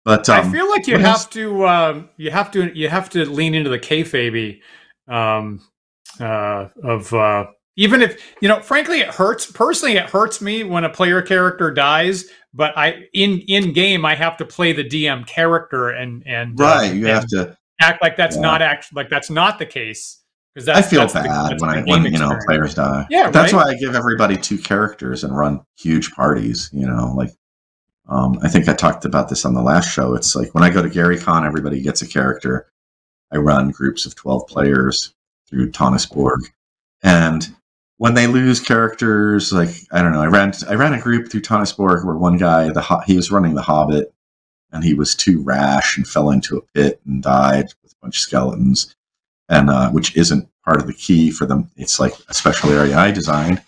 but um, I feel like you have else? to um, you have to you have to lean into the kayfabe um, uh, of uh, even if you know. Frankly, it hurts. Personally, it hurts me when a player character dies. But I in in game, I have to play the DM character and and uh, right, you and have to. act like that's Yeah. not act like that's not the case because I feel that's bad that's when I when you know players die. Yeah, But that's right? why I give everybody two characters and run huge parties. You know, like um, I think I talked about this on the last show. It's like when I go to Gary Con, everybody gets a character. I run groups of twelve players through Tonisborg, and when they lose characters, like I don't know, I ran I ran a group through Tonisborg where one guy the he was running the Hobbit, and he was too rash and fell into a pit and died with a bunch of skeletons, and uh, which isn't part of the key for them. It's like a special area I designed.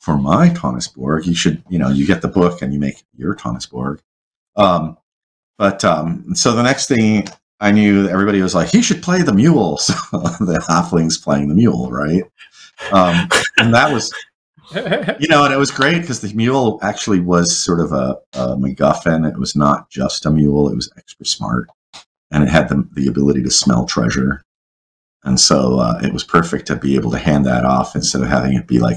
for my Borg, you should, you know, you get the book and you make your Borg. Um, but um, so the next thing I knew, everybody was like, he should play the mule. So the halflings playing the mule, right? Um, and that was, you know, and it was great because the mule actually was sort of a, a MacGuffin. It was not just a mule; it was extra smart, and it had the the ability to smell treasure. And so uh, it was perfect to be able to hand that off instead of having it be like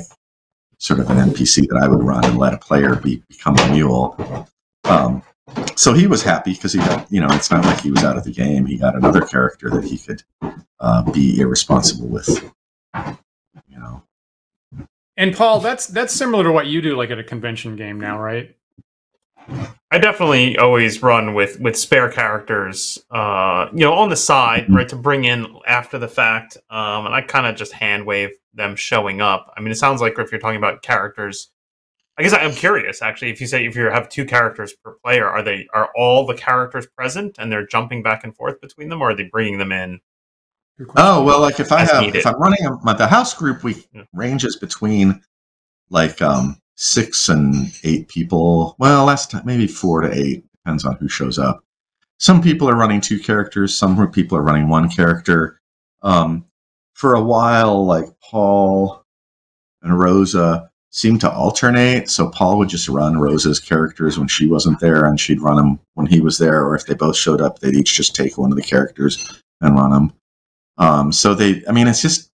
sort of an NPC that I would run and let a player be become a mule. Um, so he was happy because he got, you know, it's not like he was out of the game. He got another character that he could uh, be irresponsible with. And Paul, that's that's similar to what you do, like at a convention game now, right? I definitely always run with with spare characters, uh, you know, on the side, right, to bring in after the fact. Um, and I kind of just hand wave them showing up. I mean, it sounds like if you're talking about characters, I guess I'm curious actually. If you say if you have two characters per player, are they are all the characters present and they're jumping back and forth between them, or are they bringing them in? Oh well, like if I have needed. if I'm running a, the house group, we yeah. ranges between like um six and eight people. Well, last time maybe four to eight depends on who shows up. Some people are running two characters. Some people are running one character. Um, for a while, like Paul and Rosa seemed to alternate. So Paul would just run Rosa's characters when she wasn't there, and she'd run them when he was there. Or if they both showed up, they'd each just take one of the characters and run them. Um, so they, I mean, it's just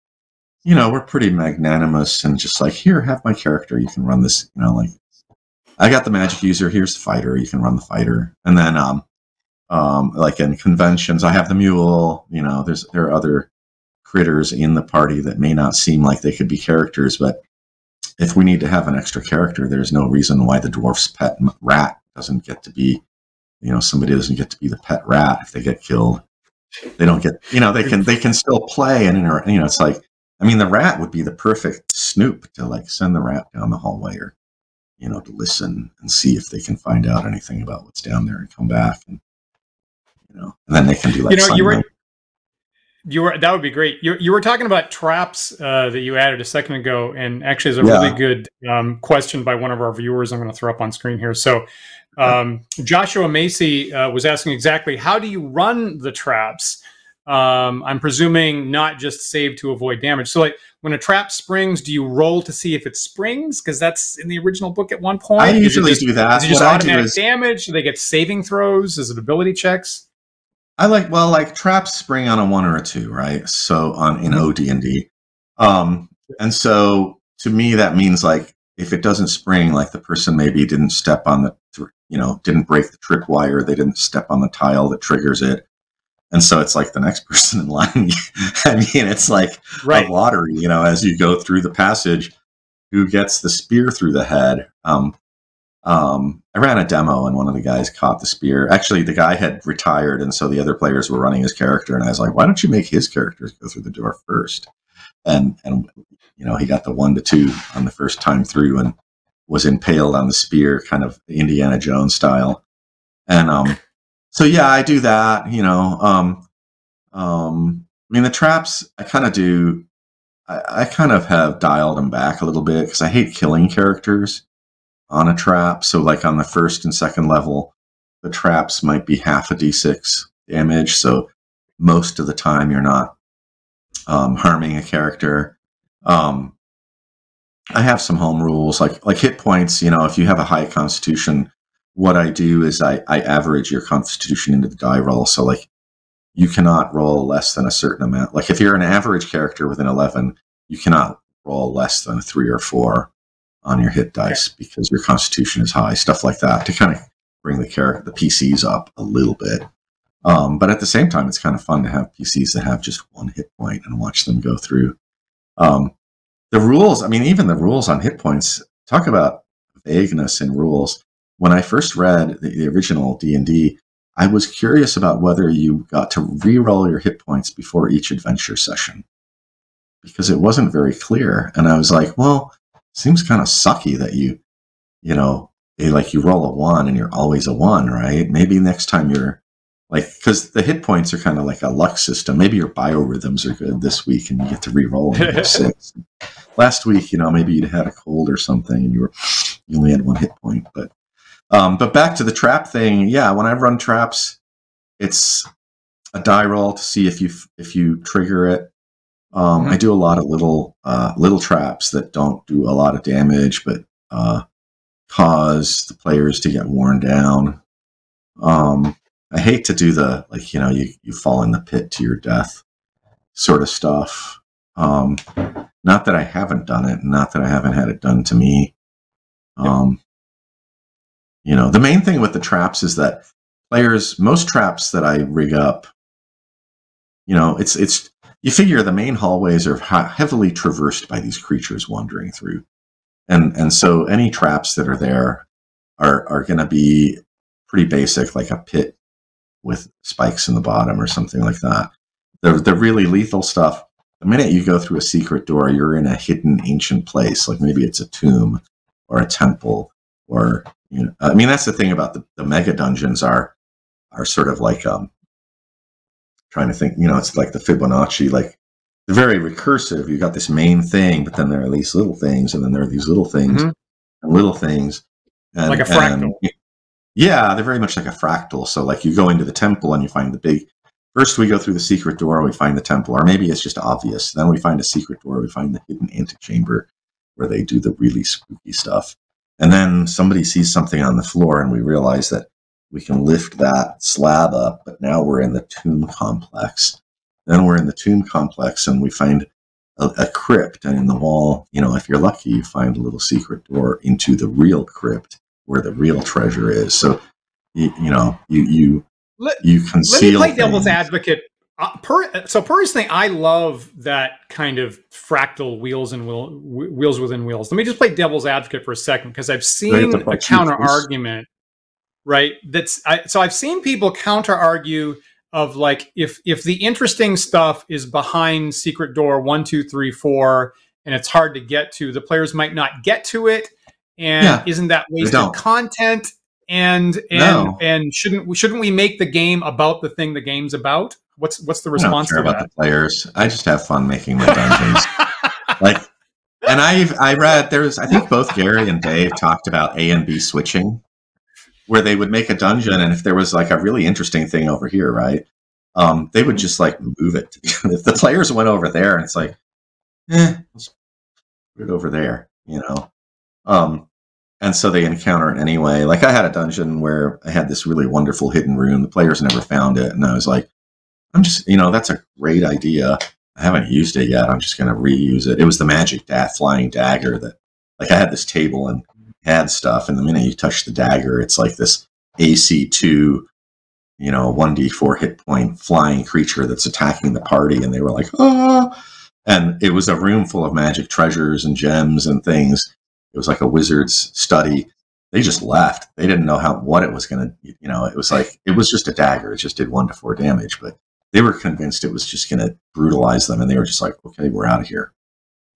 you know, we're pretty magnanimous and just like, here, have my character. You can run this, you know, like I got the magic user. Here's the fighter. You can run the fighter. And then, um, um, like in conventions, I have the mule. You know, there's there are other critters in the party that may not seem like they could be characters, but if we need to have an extra character, there's no reason why the dwarf's pet rat doesn't get to be, you know, somebody doesn't get to be the pet rat if they get killed. They don't get, you know, they can they can still play and you know, it's like I mean, the rat would be the perfect snoop to like send the rat down the hallway or, you know, to listen and see if they can find out anything about what's down there and come back and, you know, and then they can do like, you know, you were, you were, that would be great. You, you were talking about traps uh, that you added a second ago. And actually, is a yeah. really good um, question by one of our viewers. I'm going to throw up on screen here. So, um, Joshua Macy uh, was asking exactly how do you run the traps? Um, I'm presuming not just save to avoid damage. So, like when a trap springs, do you roll to see if it springs? Because that's in the original book at one point. I usually just, do that. Is it just what automatic is, damage? Do they get saving throws? Is it ability checks? I like well, like traps spring on a one or a two, right? So on in mm-hmm. OD and D, um, and so to me that means like if it doesn't spring, like the person maybe didn't step on the, you know, didn't break the trick tripwire, they didn't step on the tile that triggers it and so it's like the next person in line. I mean, it's like right. a lottery, you know, as you go through the passage, who gets the spear through the head. Um, um, I ran a demo and one of the guys caught the spear. Actually, the guy had retired, and so the other players were running his character. And I was like, "Why don't you make his characters go through the door first? And and you know, he got the one to two on the first time through, and was impaled on the spear, kind of Indiana Jones style. And um, so yeah, I do that. You know, um, um, I mean the traps. I kind of do. I, I kind of have dialed them back a little bit because I hate killing characters on a trap. So like on the first and second level, the traps might be half a d6 damage. So most of the time you're not um, harming a character. Um, I have some home rules like like hit points. You know, if you have a high constitution, what I do is I, I average your constitution into the die roll. So like you cannot roll less than a certain amount. Like if you're an average character with an 11, you cannot roll less than a three or four on your hit dice because your constitution is high, stuff like that to kind of bring the character, the PCs up a little bit. Um, but at the same time, it's kind of fun to have PCs that have just one hit point and watch them go through. Um, the rules, I mean, even the rules on hit points, talk about vagueness in rules when I first read the, the original D and D, I was curious about whether you got to re-roll your hit points before each adventure session because it wasn't very clear. And I was like, well, seems kind of sucky that you, you know, eh, like you roll a one and you're always a one, right? Maybe next time you're like because the hit points are kind of like a luck system. Maybe your biorhythms are good this week, and you get to re-roll six. Last week, you know, maybe you'd had a cold or something, and you were you only had one hit point. But um, but back to the trap thing, yeah. When I run traps, it's a die roll to see if you if you trigger it. Um, Mhm. I do a lot of little uh, little traps that don't do a lot of damage, but uh, cause the players to get worn down. Um, I hate to do the like you know you you fall in the pit to your death sort of stuff. Um, not that I haven't done it, not that I haven't had it done to me. Um, you know, the main thing with the traps is that players, most traps that I rig up, you know, it's it's you figure the main hallways are heavily traversed by these creatures wandering through, and and so any traps that are there are are going to be pretty basic, like a pit with spikes in the bottom or something like that. The the really lethal stuff. The minute you go through a secret door, you're in a hidden ancient place, like maybe it's a tomb or a temple, or you know. I mean, that's the thing about the, the mega dungeons are are sort of like um trying to think. You know, it's like the Fibonacci, like they're very recursive. You've got this main thing, but then there are these little things, and then there are these little things Mhm. and little things, and, Like a fractal. and- yeah, they're very much like a fractal. So, like, you go into the temple and you find the big. First, we go through the secret door, we find the temple, or maybe it's just obvious. Then we find a secret door, we find the hidden antechamber where they do the really spooky stuff. And then somebody sees something on the floor, and we realize that we can lift that slab up, but now we're in the tomb complex. Then we're in the tomb complex, and we find a, a crypt, and in the wall, you know, if you're lucky, you find a little secret door into the real crypt where the real treasure is. So, you, you know, you you Let, you let me conceal. play devil's advocate. Uh, per, so personally, I love that kind of fractal wheels and wheel, wheels within wheels. Let me just play devil's advocate for a second because I've seen a counter argument. Right. That's I, so I've seen people counter argue of like if if the interesting stuff is behind secret door one two three four and it's hard to get to, the players might not get to it, and Yeah, isn't that wasted content? And and No. and shouldn't shouldn't we make the game about the thing the game's about? What's what's the I don't response care about the players. I just have fun making my dungeons. like, and I I read there's I think both Gary and Dave talked about A and B switching, where they would make a dungeon, and if there was like a really interesting thing over here, right, um, they would just like move it. if the players went over there, and it's like, eh, let's put it over there, you know. Um, and so they encounter it anyway. Like I had a dungeon where I had this really wonderful hidden room. The players never found it, and I was like, I'm just, you know, that's a great idea. I haven't used it yet. I'm just going to reuse it. It was the magic da- flying dagger that, like, I had this table and had stuff, and the minute you touch the dagger, it's like this AC2, you know, 1d4 hit point flying creature that's attacking the party. And they were like, ah. And it was a room full of magic treasures and gems and things. It was like a wizard's study. They just left. They didn't know how what it was going to, you know, it was like, it was just a dagger. It just did one to four damage, but they were convinced it was just going to brutalize them. And they were just like, okay, we're out of here,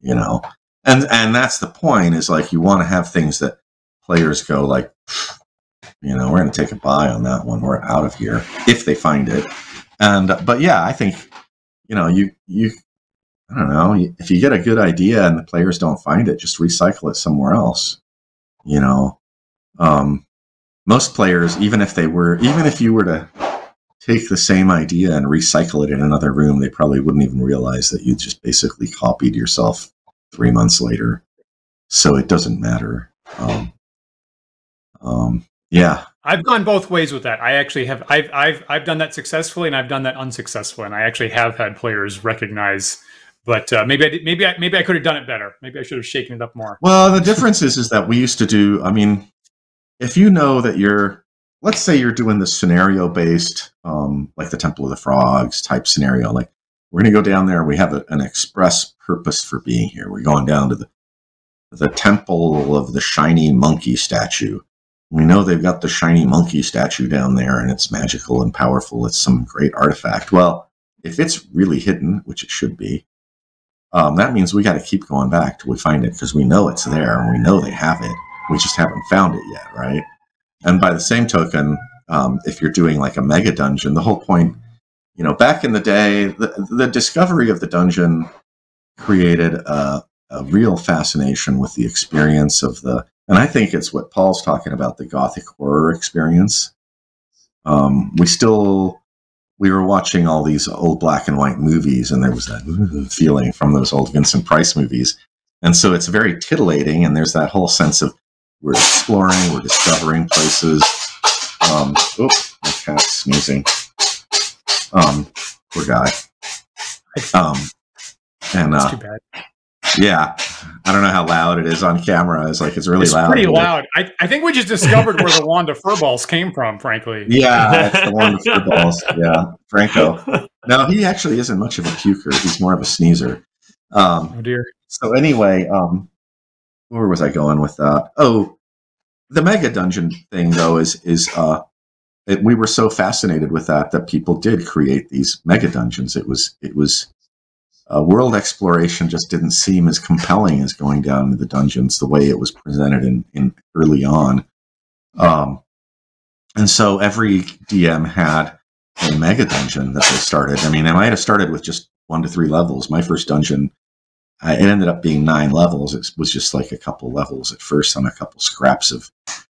you know? And, and that's the point is like, you want to have things that players go like, you know, we're going to take a buy on that one. We're out of here if they find it. And, but yeah, I think, you know, you, you, I don't know, if you get a good idea and the players don't find it, just recycle it somewhere else, you know? Um, most players, even if they were, even if you were to take the same idea and recycle it in another room, they probably wouldn't even realize that you just basically copied yourself three months later. So it doesn't matter. Um, um, yeah, I've gone both ways with that. I actually have I've I've I've done that successfully and I've done that unsuccessfully, and I actually have had players recognize. But uh, maybe I did, maybe I maybe I could have done it better. Maybe I should have shaken it up more. Well, the difference is is that we used to do. I mean, if you know that you're, let's say you're doing the scenario based, um, like the Temple of the Frogs type scenario. Like we're going to go down there. We have a, an express purpose for being here. We're going down to the the Temple of the Shiny Monkey statue. We know they've got the shiny monkey statue down there, and it's magical and powerful. It's some great artifact. Well, if it's really hidden, which it should be, um, that means we got to keep going back till we find it because we know it's there and we know they have it. We just haven't found it yet, right? And by the same token, um, if you're doing like a mega dungeon, the whole point, you know, back in the day, the, the discovery of the dungeon created a, a real fascination with the experience of the, and I think it's what Paul's talking about the gothic horror experience. Um, we still, we were watching all these old black and white movies, and there was that feeling from those old Vincent Price movies. And so it's very titillating, and there's that whole sense of we're exploring, we're discovering places. Um, oh, my cat's sneezing. Um, poor guy. Um, and uh, too bad. Yeah, I don't know how loud it is on camera. It's like it's really loud. It's loud. pretty loud. I, I think we just discovered where the wand of furballs came from, frankly. Yeah, it's the one with the balls. Yeah, Franco. No, he actually isn't much of a puker. He's more of a sneezer. Um, Oh dear. so anyway, um, where was I going with that? Oh, the mega dungeon thing though is is uh, it, we were so fascinated with that that people did create these mega dungeons. It was it was uh, world exploration just didn't seem as compelling as going down into the dungeons the way it was presented in, in early on. Um, and so every DM had a mega dungeon that they started. I mean, I might have started with just one to three levels. My first dungeon, I, it ended up being nine levels. It was just like a couple levels at first on a couple scraps of,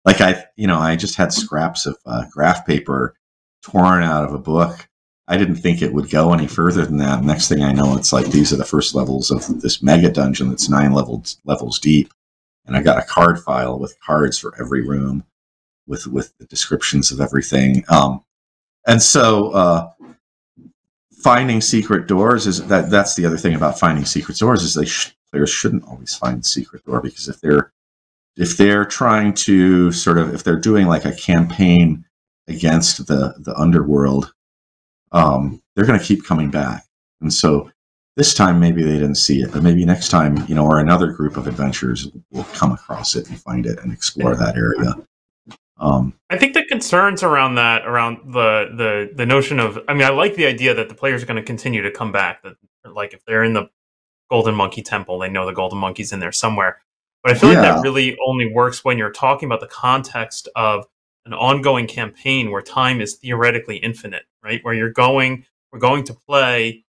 like I, you know, I just had scraps of uh, graph paper torn out of a book. I didn't think it would go any further than that. Next thing I know, it's like these are the first levels of this mega dungeon that's nine levels levels deep, and I got a card file with cards for every room, with with the descriptions of everything. Um, and so uh, finding secret doors is that that's the other thing about finding secret doors is they sh- players shouldn't always find the secret door because if they're if they're trying to sort of if they're doing like a campaign against the the underworld um, they're going to keep coming back and so this time maybe they didn't see it but maybe next time you know or another group of adventurers will come across it and find it and explore that area um, I think the concerns around that, around the the the notion of, I mean, I like the idea that the players are going to continue to come back. That like if they're in the Golden Monkey Temple, they know the Golden Monkey's in there somewhere. But I feel like that really only works when you're talking about the context of an ongoing campaign where time is theoretically infinite, right? Where you're going, we're going to play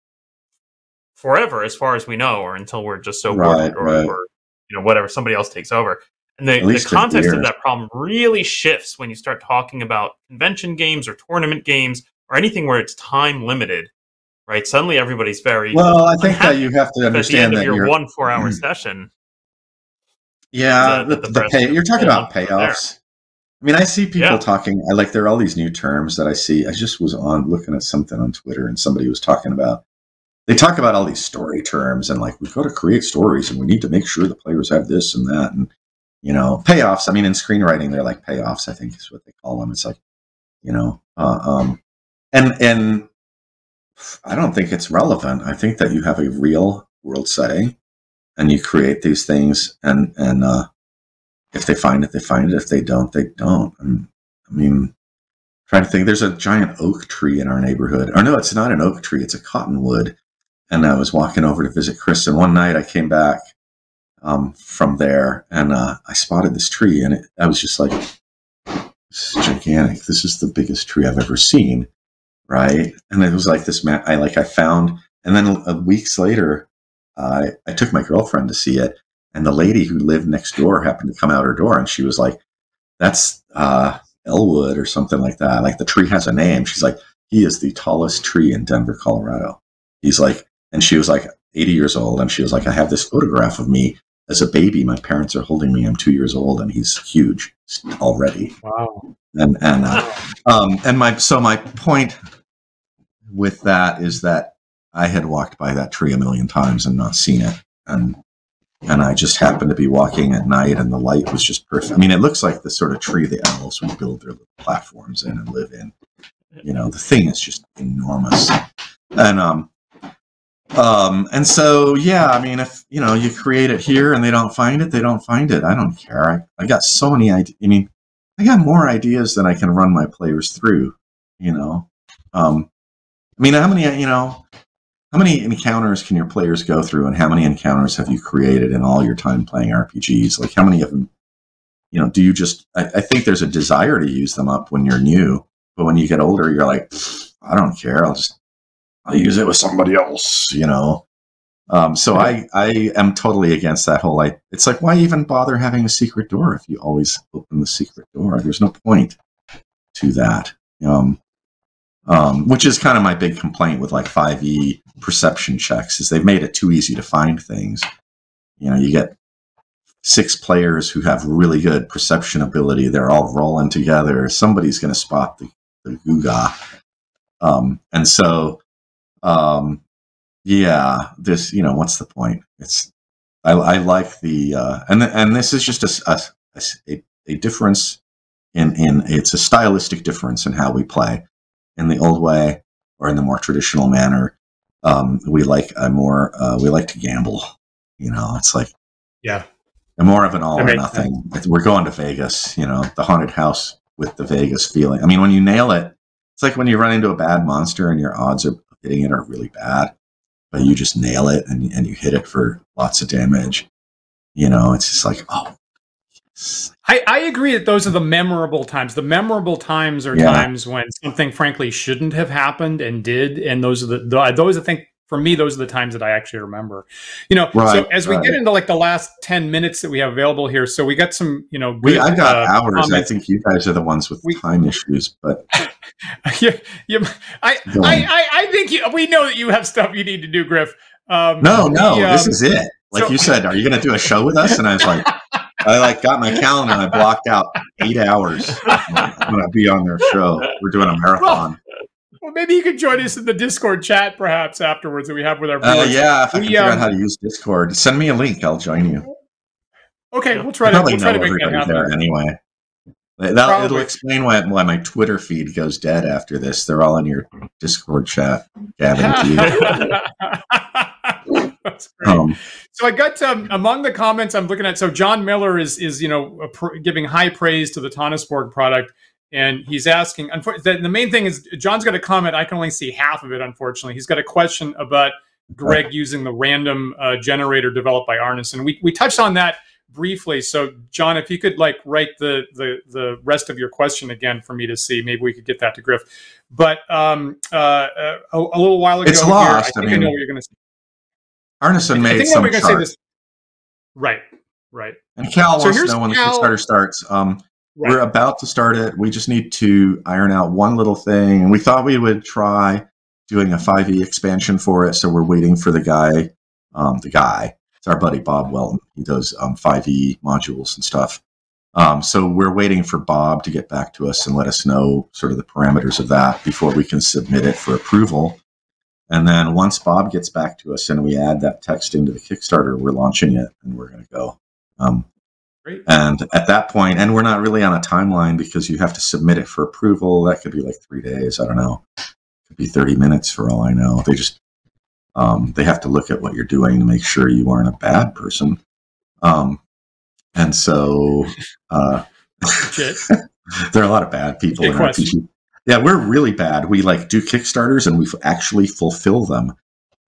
forever, as far as we know, or until we're just so Right, bored, or, right. or you know whatever somebody else takes over. And the, the context of that problem really shifts when you start talking about convention games or tournament games or anything where it's time limited, right? Suddenly everybody's very well i think that you have to at the understand of that your you're one four hour session. Yeah, the- the, the pay, you're talking about payoffs. I mean, I see people Yeah. talking. I like there are all these new terms that I see. I just was on looking at something on Twitter, and somebody was talking about. They talk about all these story terms, and like we've got to create stories, and we need to make sure the players have this and that, and you know, payoffs. I mean, in screenwriting, they're like payoffs. I think is what they call them. It's like, you know, uh, um, and and I don't think it's relevant. I think that you have a real world setting, and you create these things, and and uh, if they find it, they find it. If they don't, they don't. And, I mean, trying to think. There's a giant oak tree in our neighborhood. Or no, it's not an oak tree. It's a cottonwood. And I was walking over to visit Chris, and one night I came back um, from there, and uh, I spotted this tree, and it, I was just like, "This is gigantic. This is the biggest tree I've ever seen." Right? And it was like this man. I like I found, and then uh, weeks later, I I took my girlfriend to see it, and the lady who lived next door happened to come out her door, and she was like, "That's uh, Elwood or something like that. Like the tree has a name." She's like, "He is the tallest tree in Denver, Colorado." He's like, and she was like 80 years old, and she was like, "I have this photograph of me as a baby. My parents are holding me. I'm two years old, and he's huge already." Wow. And and uh, um, and my so my point with that is that I had walked by that tree a million times and not seen it, and and I just happened to be walking at night, and the light was just perfect. I mean, it looks like the sort of tree the elves would build their little platforms in and live in. You know, the thing is just enormous, and um, um, and so yeah, I mean, if you know you create it here and they don't find it, they don't find it. I don't care. I, I got so many ideas. I mean, I got more ideas than I can run my players through. You know, um, I mean, how many you know, how many encounters can your players go through, and how many encounters have you created in all your time playing RPGs? Like, how many of them? you know, do you just? I, I think there's a desire to use them up when you're new, but when you get older, you're like, I don't care. I'll just I'll use it with somebody else. You know. Um, so I I am totally against that whole like. It's like why even bother having a secret door if you always open the secret door? There's no point to that. Um, um, which is kind of my big complaint with like 5e perception checks is they've made it too easy to find things. You know you get six players who have really good perception ability. They're all rolling together. Somebody's going to spot the, the guga. Um, and so um, yeah this you know what's the point? It's i, I like the uh, and and this is just a, a, a, a difference in in it's a stylistic difference in how we play in the old way or in the more traditional manner. Um, we like a more uh, we like to gamble. You know, it's like yeah, more of an all or nothing. We're going to Vegas. You know, the haunted house with the Vegas feeling. I mean, when you nail it, it's like when you run into a bad monster and your odds of hitting it are really bad, but you just nail it and and you hit it for lots of damage. You know, it's just like oh I, I agree that those are the memorable times. The memorable times are yeah. times when something, frankly, shouldn't have happened and did, and those are the those I think for me those are the times that I actually remember. You know, right, so as we right. get into like the last ten minutes that we have available here, so we got some, you know, good, we, I got uh, hours. Comments. I think you guys are the ones with we, time issues, but yeah, yeah, I, I, I, I think you, we know that you have stuff you need to do, Griff. Um, no, no, um, this is it. Like so, you said, are you going to do a show with us? And I was like. I like got my calendar and I blocked out eight hours. When I'm gonna be on their show. We're doing a marathon. Well, maybe you could join us in the Discord chat perhaps afterwards that we have with our uh, yeah, if I can figure um, out how to use Discord, send me a link. I'll join you. Okay, we'll try to we'll try to make that happen. There anyway. That, it'll explain why, why my Twitter feed goes dead after this. They're all in your Discord chat, Gavin. That's great. Um, so I got um, among the comments I'm looking at. So John Miller is is you know pr- giving high praise to the Tonisborg product, and he's asking. The, the main thing is John's got a comment. I can only see half of it. Unfortunately, he's got a question about Greg using the random uh, generator developed by Arneson. We we touched on that briefly. So John, if you could like write the the the rest of your question again for me to see, maybe we could get that to Griff. But um, uh, uh a, a, little while ago, it's lost. Here, I think I, mean, I know what you're going to say. Arneson made I think some we're say this. Right, right. And Cal so wants to know when Cal... the Kickstarter starts. Um, right. We're about to start it. We just need to iron out one little thing. And we thought we would try doing a 5e expansion for it. So we're waiting for the guy, um, the guy. It's our buddy Bob Welton. He does um, 5e modules and stuff. Um, so we're waiting for Bob to get back to us and let us know sort of the parameters of that before we can submit it for approval. And then once Bob gets back to us and we add that text into the Kickstarter, we're launching it and we're going to go. Um, Great. And at that point, and we're not really on a timeline because you have to submit it for approval. That could be like three days. I don't know. It could be 30 minutes for all I know. They just, um, they have to look at what you're doing to make sure you aren't a bad person. Um, and so, uh, there are a lot of bad people in RPG. Yeah, we're really bad. We like do Kickstarters and we actually fulfill them.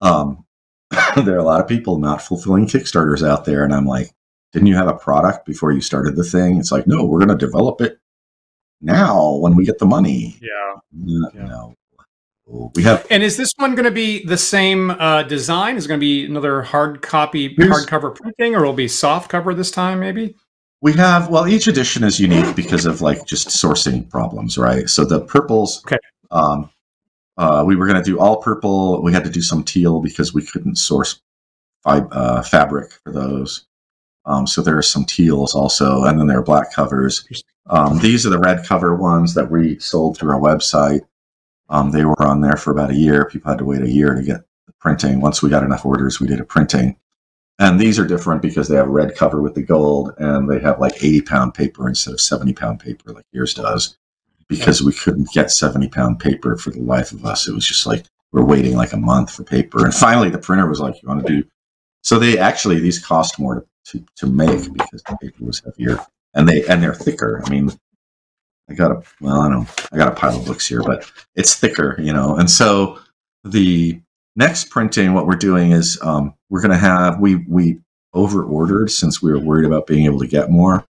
Um, there are a lot of people not fulfilling Kickstarters out there, and I'm like, didn't you have a product before you started the thing? It's like, no, we're going to develop it now when we get the money. Yeah. No, yeah. no. We have. And is this one going to be the same uh, design? Is it going to be another hard copy, hardcover printing, or will it be soft cover this time? Maybe. We have well, each edition is unique because of like just sourcing problems, right? So the purples, okay. Um, uh, we were going to do all purple. We had to do some teal because we couldn't source uh, fabric for those. Um, so there are some teals also, and then there are black covers. Um, these are the red cover ones that we sold through our website. Um, they were on there for about a year. People had to wait a year to get the printing. Once we got enough orders, we did a printing. And these are different because they have red cover with the gold and they have like 80 pound paper instead of 70 pound paper like yours does because we couldn't get 70 pound paper for the life of us. It was just like we're waiting like a month for paper. And finally the printer was like, you want to do so they actually these cost more to, to, to make because the paper was heavier and they and they're thicker. I mean I got a well, I don't I got a pile of books here, but it's thicker, you know. And so the next printing, what we're doing is um, we're going to have we we over ordered since we were worried about being able to get more.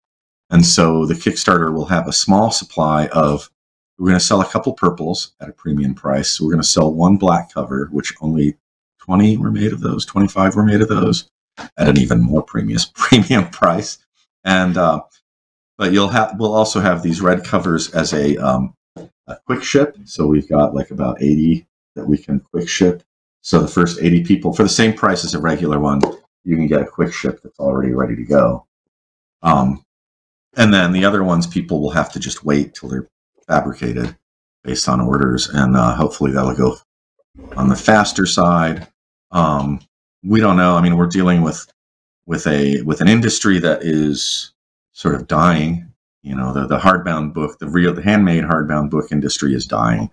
And so the Kickstarter will have a small supply of. We're going to sell a couple purples at a premium price. So we're going to sell one black cover, which only 20 were made of those, 25 were made of those at an even more premium premium price. And uh, but you'll have we'll also have these red covers as a, um, a quick ship. So we've got like about 80 that we can quick ship. So the first 80 people for the same price as a regular one, you can get a quick ship that's already ready to go. Um, and then the other ones, people will have to just wait till they're fabricated based on orders, and uh, hopefully that'll go on the faster side. Um, we don't know. I mean, we're dealing with with a with an industry that is sort of dying. You know, the the hardbound book, the real the handmade hardbound book industry is dying,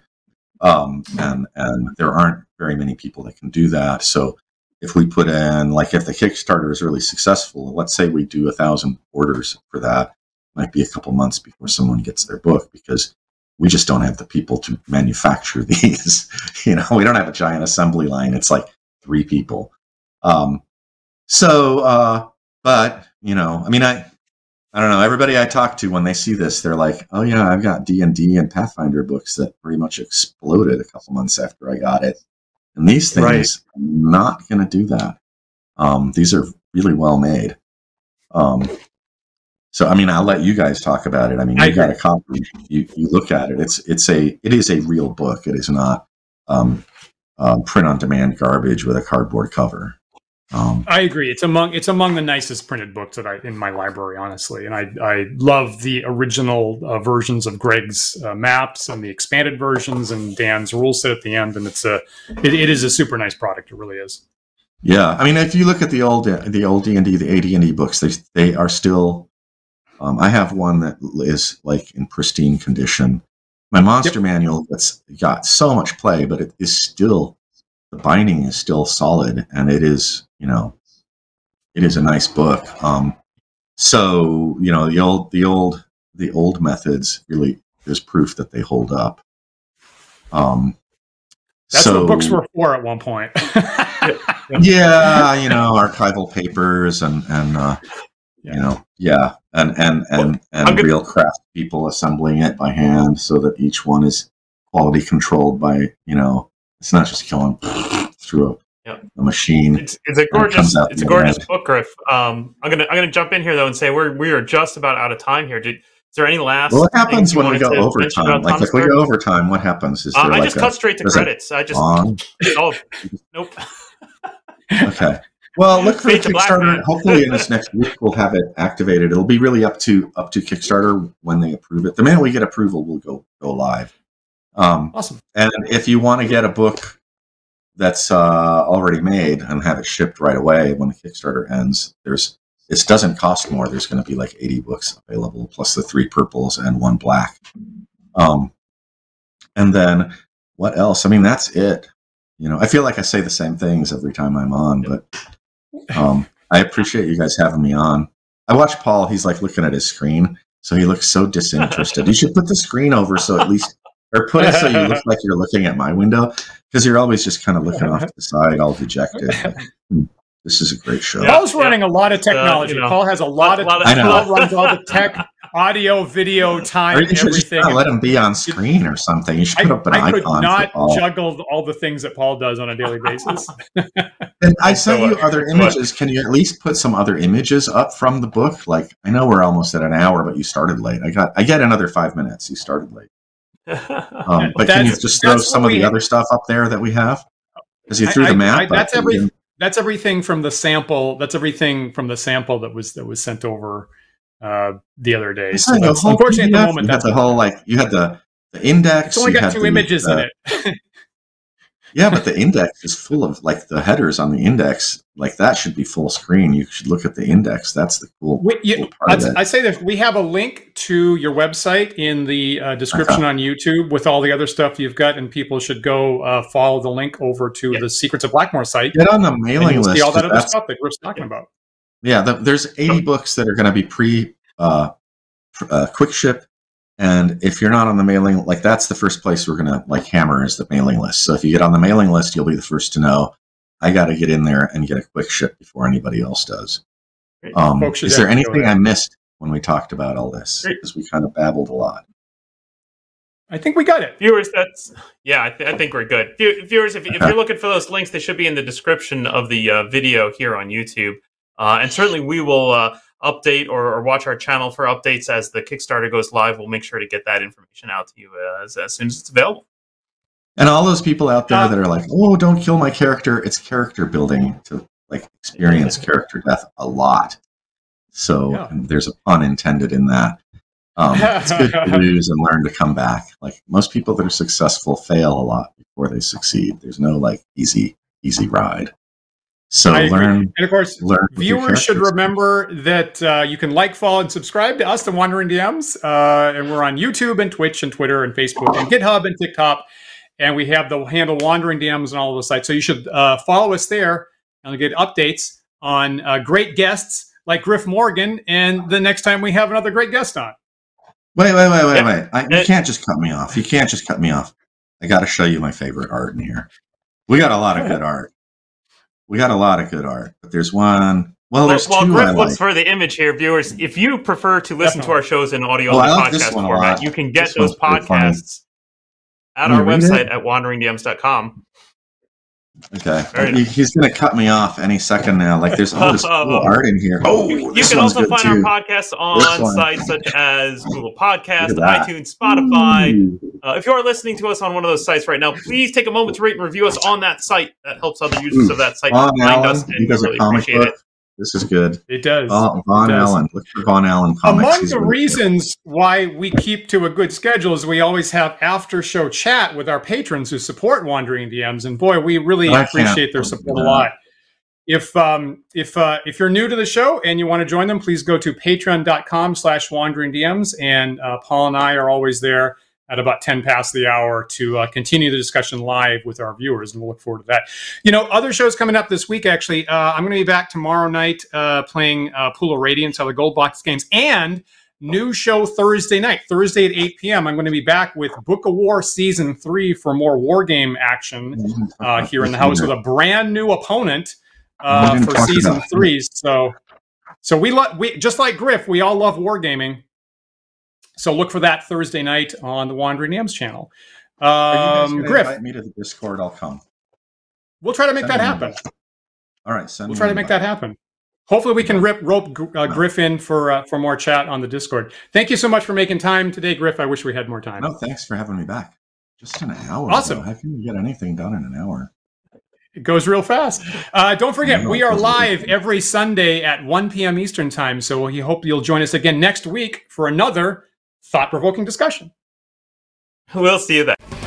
um, and and there aren't very many people that can do that. So if we put in like if the Kickstarter is really successful, let's say we do a thousand orders for that, might be a couple months before someone gets their book because we just don't have the people to manufacture these. you know, we don't have a giant assembly line. It's like three people. Um, so, uh, but you know, I mean, I, I don't know. Everybody I talk to when they see this, they're like, "Oh yeah, I've got D and D and Pathfinder books that pretty much exploded a couple months after I got it." And these things Right. are not going to do that. Um, these are really well made. Um, so I mean, I'll let you guys talk about it. I mean, I you got a copy. You you look at it. It's it's a it is a real book. It is not um, um, print on demand garbage with a cardboard cover. Um, I agree. It's among it's among the nicest printed books that I in my library, honestly. And I I love the original uh, versions of Greg's uh, maps and the expanded versions and Dan's rule set at the end. And it's a it, it is a super nice product. It really is. yeah, I mean, if you look at the old the old D and D, the AD and D books, they they are still. Um, I have one that is like in pristine condition. My monster manual that's got so much play, but it is still the binding is still solid, and it is you know, it is a nice book. Um, so you know the old the old the old methods really there's proof that they hold up. Um, That's so, what books were for at one point. yeah, you know, archival papers and and uh, Yeah. you know, yeah, and and and I'm and gonna- real craft people assembling it by hand so that each one is quality controlled by you know, it's not just killing through a, Yeah. a machine. It's, it's a gorgeous out it's a gorgeous end. book, Griff. Um, I'm gonna I'm gonna jump in here though and say we're we are just about out of time here. Did, is there any last? Well, what happens when we go overtime? Like if we go overtime, what happens? Is Uh, I like just a cut straight to credits. I just on? oh nope. Okay. Well, look for Kickstarter. Hopefully, in this next week, we'll have it activated. It'll be really up to up to Kickstarter when they approve it. The minute we get approval, we'll go go live. Um, awesome. and if you want to get a book that's uh, already made and have it shipped right away when the Kickstarter ends, there's it doesn't cost more. There's going to be like 80 books available, plus the three purples and one black. Um, and then what else? I mean, that's it. You know, I feel like I say the same things every time I'm on, but um, I appreciate you guys having me on. I watch Paul; he's like looking at his screen, so he looks so disinterested. you should put the screen over so at least, or put it so you look like you're looking at my window, because you're always just kind of looking off to the side, all dejected. Like, "Hmm, this is a great show. Yeah. Paul's running a lot of technology. you know, Paul has a lot of. lot of- I know. Paul runs all the tech, audio, video, time, Or you just everything. let him be on screen or something. You should I, put up an I could icon. not for Paul. juggle all the things that Paul does on a daily basis. And I So, sent you uh, other so, uh, images. Can you at least put some other images up from the book? Like I know we're almost at an hour, but you started late. I got I get another five minutes. You started late. Um, but can you just throw some of the we- other stuff up there that we have? Because you I- threw I- the map. I- up, that's every- didn't- That's everything from the sample. That's everything from the sample that was that was sent over uh, the other day. So saw the that's, whole unfortunately, at the moment, that's the whole like you had the the index. it's only you got two the- images in it. Yeah, but the index is full of like the headers on the index. Like that should be full screen. You should look at the index. That's the cool. We, you, cool part of I'd- it. I say that we have a link to your website in the uh, description on YouTube with all the other stuff you've got, and people should go uh, follow the link over to Yeah. the Secrets of Blackmoor site. Get on the mailing list. see all that 'cause other stuff that Griff's talking about. Yeah, the, there's 80 books that are going to be pre uh, uh, quick ship, and if you're not on the mailing, like that's the first place we're going to like hammer is the mailing list. So if you get on the mailing list, you'll be the first to know. I got to get in there and get a quick ship before anybody else does. Um, is there anything. I missed when we talked about all this Great. because we kind of babbled a lot. I think we got it. viewers that's yeah I, th- I think we're good View- viewers if, if you're looking for those links they should be in the description of the uh, video here on youtube uh, and certainly we will uh, update or, or watch our channel for updates as the kickstarter goes live we'll make sure to get that information out to you uh, as, as soon as it's available And all those people out there Um, that are like, "Oh, don't kill my character," it's character building to like experience character death a lot. So Yeah. there's a pun intended in that. Um, it's good to lose and learn to come back. Like most people that are successful fail a lot before they succeed. There's no like easy easy ride. So learn And of course, viewers should remember that uh, you can like, follow, and subscribe to us, the Wandering DMs. Uh, and we're on YouTube and Twitch and Twitter and Facebook and GitHub and TikTok. And we have the handle Wandering DMs on all of the sites. So you should uh, follow us there and get updates on uh, great guests like Griff Morgan. And the next time we have another great guest on. Wait, wait, wait, wait, wait! I, you Uh, can't just cut me off. You can't just cut me off. I got to show you my favorite art in here. We got a lot of good art. We got a lot of good art, but there's one. Well, Well, there's while two Griff I looks like. for the image here, viewers, if you prefer to listen to our shows in audio I only like podcast format, you can get This those one's pretty funny. podcasts at our read website it? at wanderingdms.com. Okay, Very He- he's going to cut me off any second now. Like there's all this cool art in here. Oh, You, you can also find too. our podcast on sites such as Google Podcast, Look at that. iTunes, Spotify. Uh, if you are listening to us on one of those sites right now, please take a moment to rate and review us on that site. That helps other users Ooh. of that site Von find Allen, us, and we does really comic appreciate book. it. This is good. It does. Oh, Von It does. Allen. Look for Von Allan comics. Among He's the really good. reasons why we keep to a good schedule is we always have after show chat with our patrons who support Wandering DMs, and boy, we really I appreciate their believe support a lot. If um, if uh, if you're new to the show and you want to join them, please go to patreon.com slash wandering DMs. And uh, Paul and I are always there at about 10 past the hour to uh, continue the discussion live with our viewers. And we'll look forward to that. You know, other shows coming up this week, actually. Uh, I'm going to be back tomorrow night uh, playing uh, Pool of Radiance, other Gold Box games, and new show Thursday night, Thursday at 8 p.m. I'm going to be back with Book of War Season 3 for more war game action uh, here in the house with a brand new opponent uh, for season three. So, so we love we just like Griff, we all love wargaming. So look for that Thursday night on the Wandering DMs channel. Are you guys Um, Griff, invite me to the Discord. I'll come. we'll try to make Send that happen. invite. All right, send We'll try to make invite. that happen. Hopefully, we can rip rope uh, Griff in for uh, for more chat on the Discord. Thank you so much for making time today, Griff. I wish we had more time. No, thanks for having me back. Just an hour. Awesome. though. How can you get anything done in an hour? It goes real fast. Uh, don't forget, we are live every Sunday at 1 p.m. Eastern Time. So we hope you'll join us again next week for another thought provoking discussion. We'll see you then.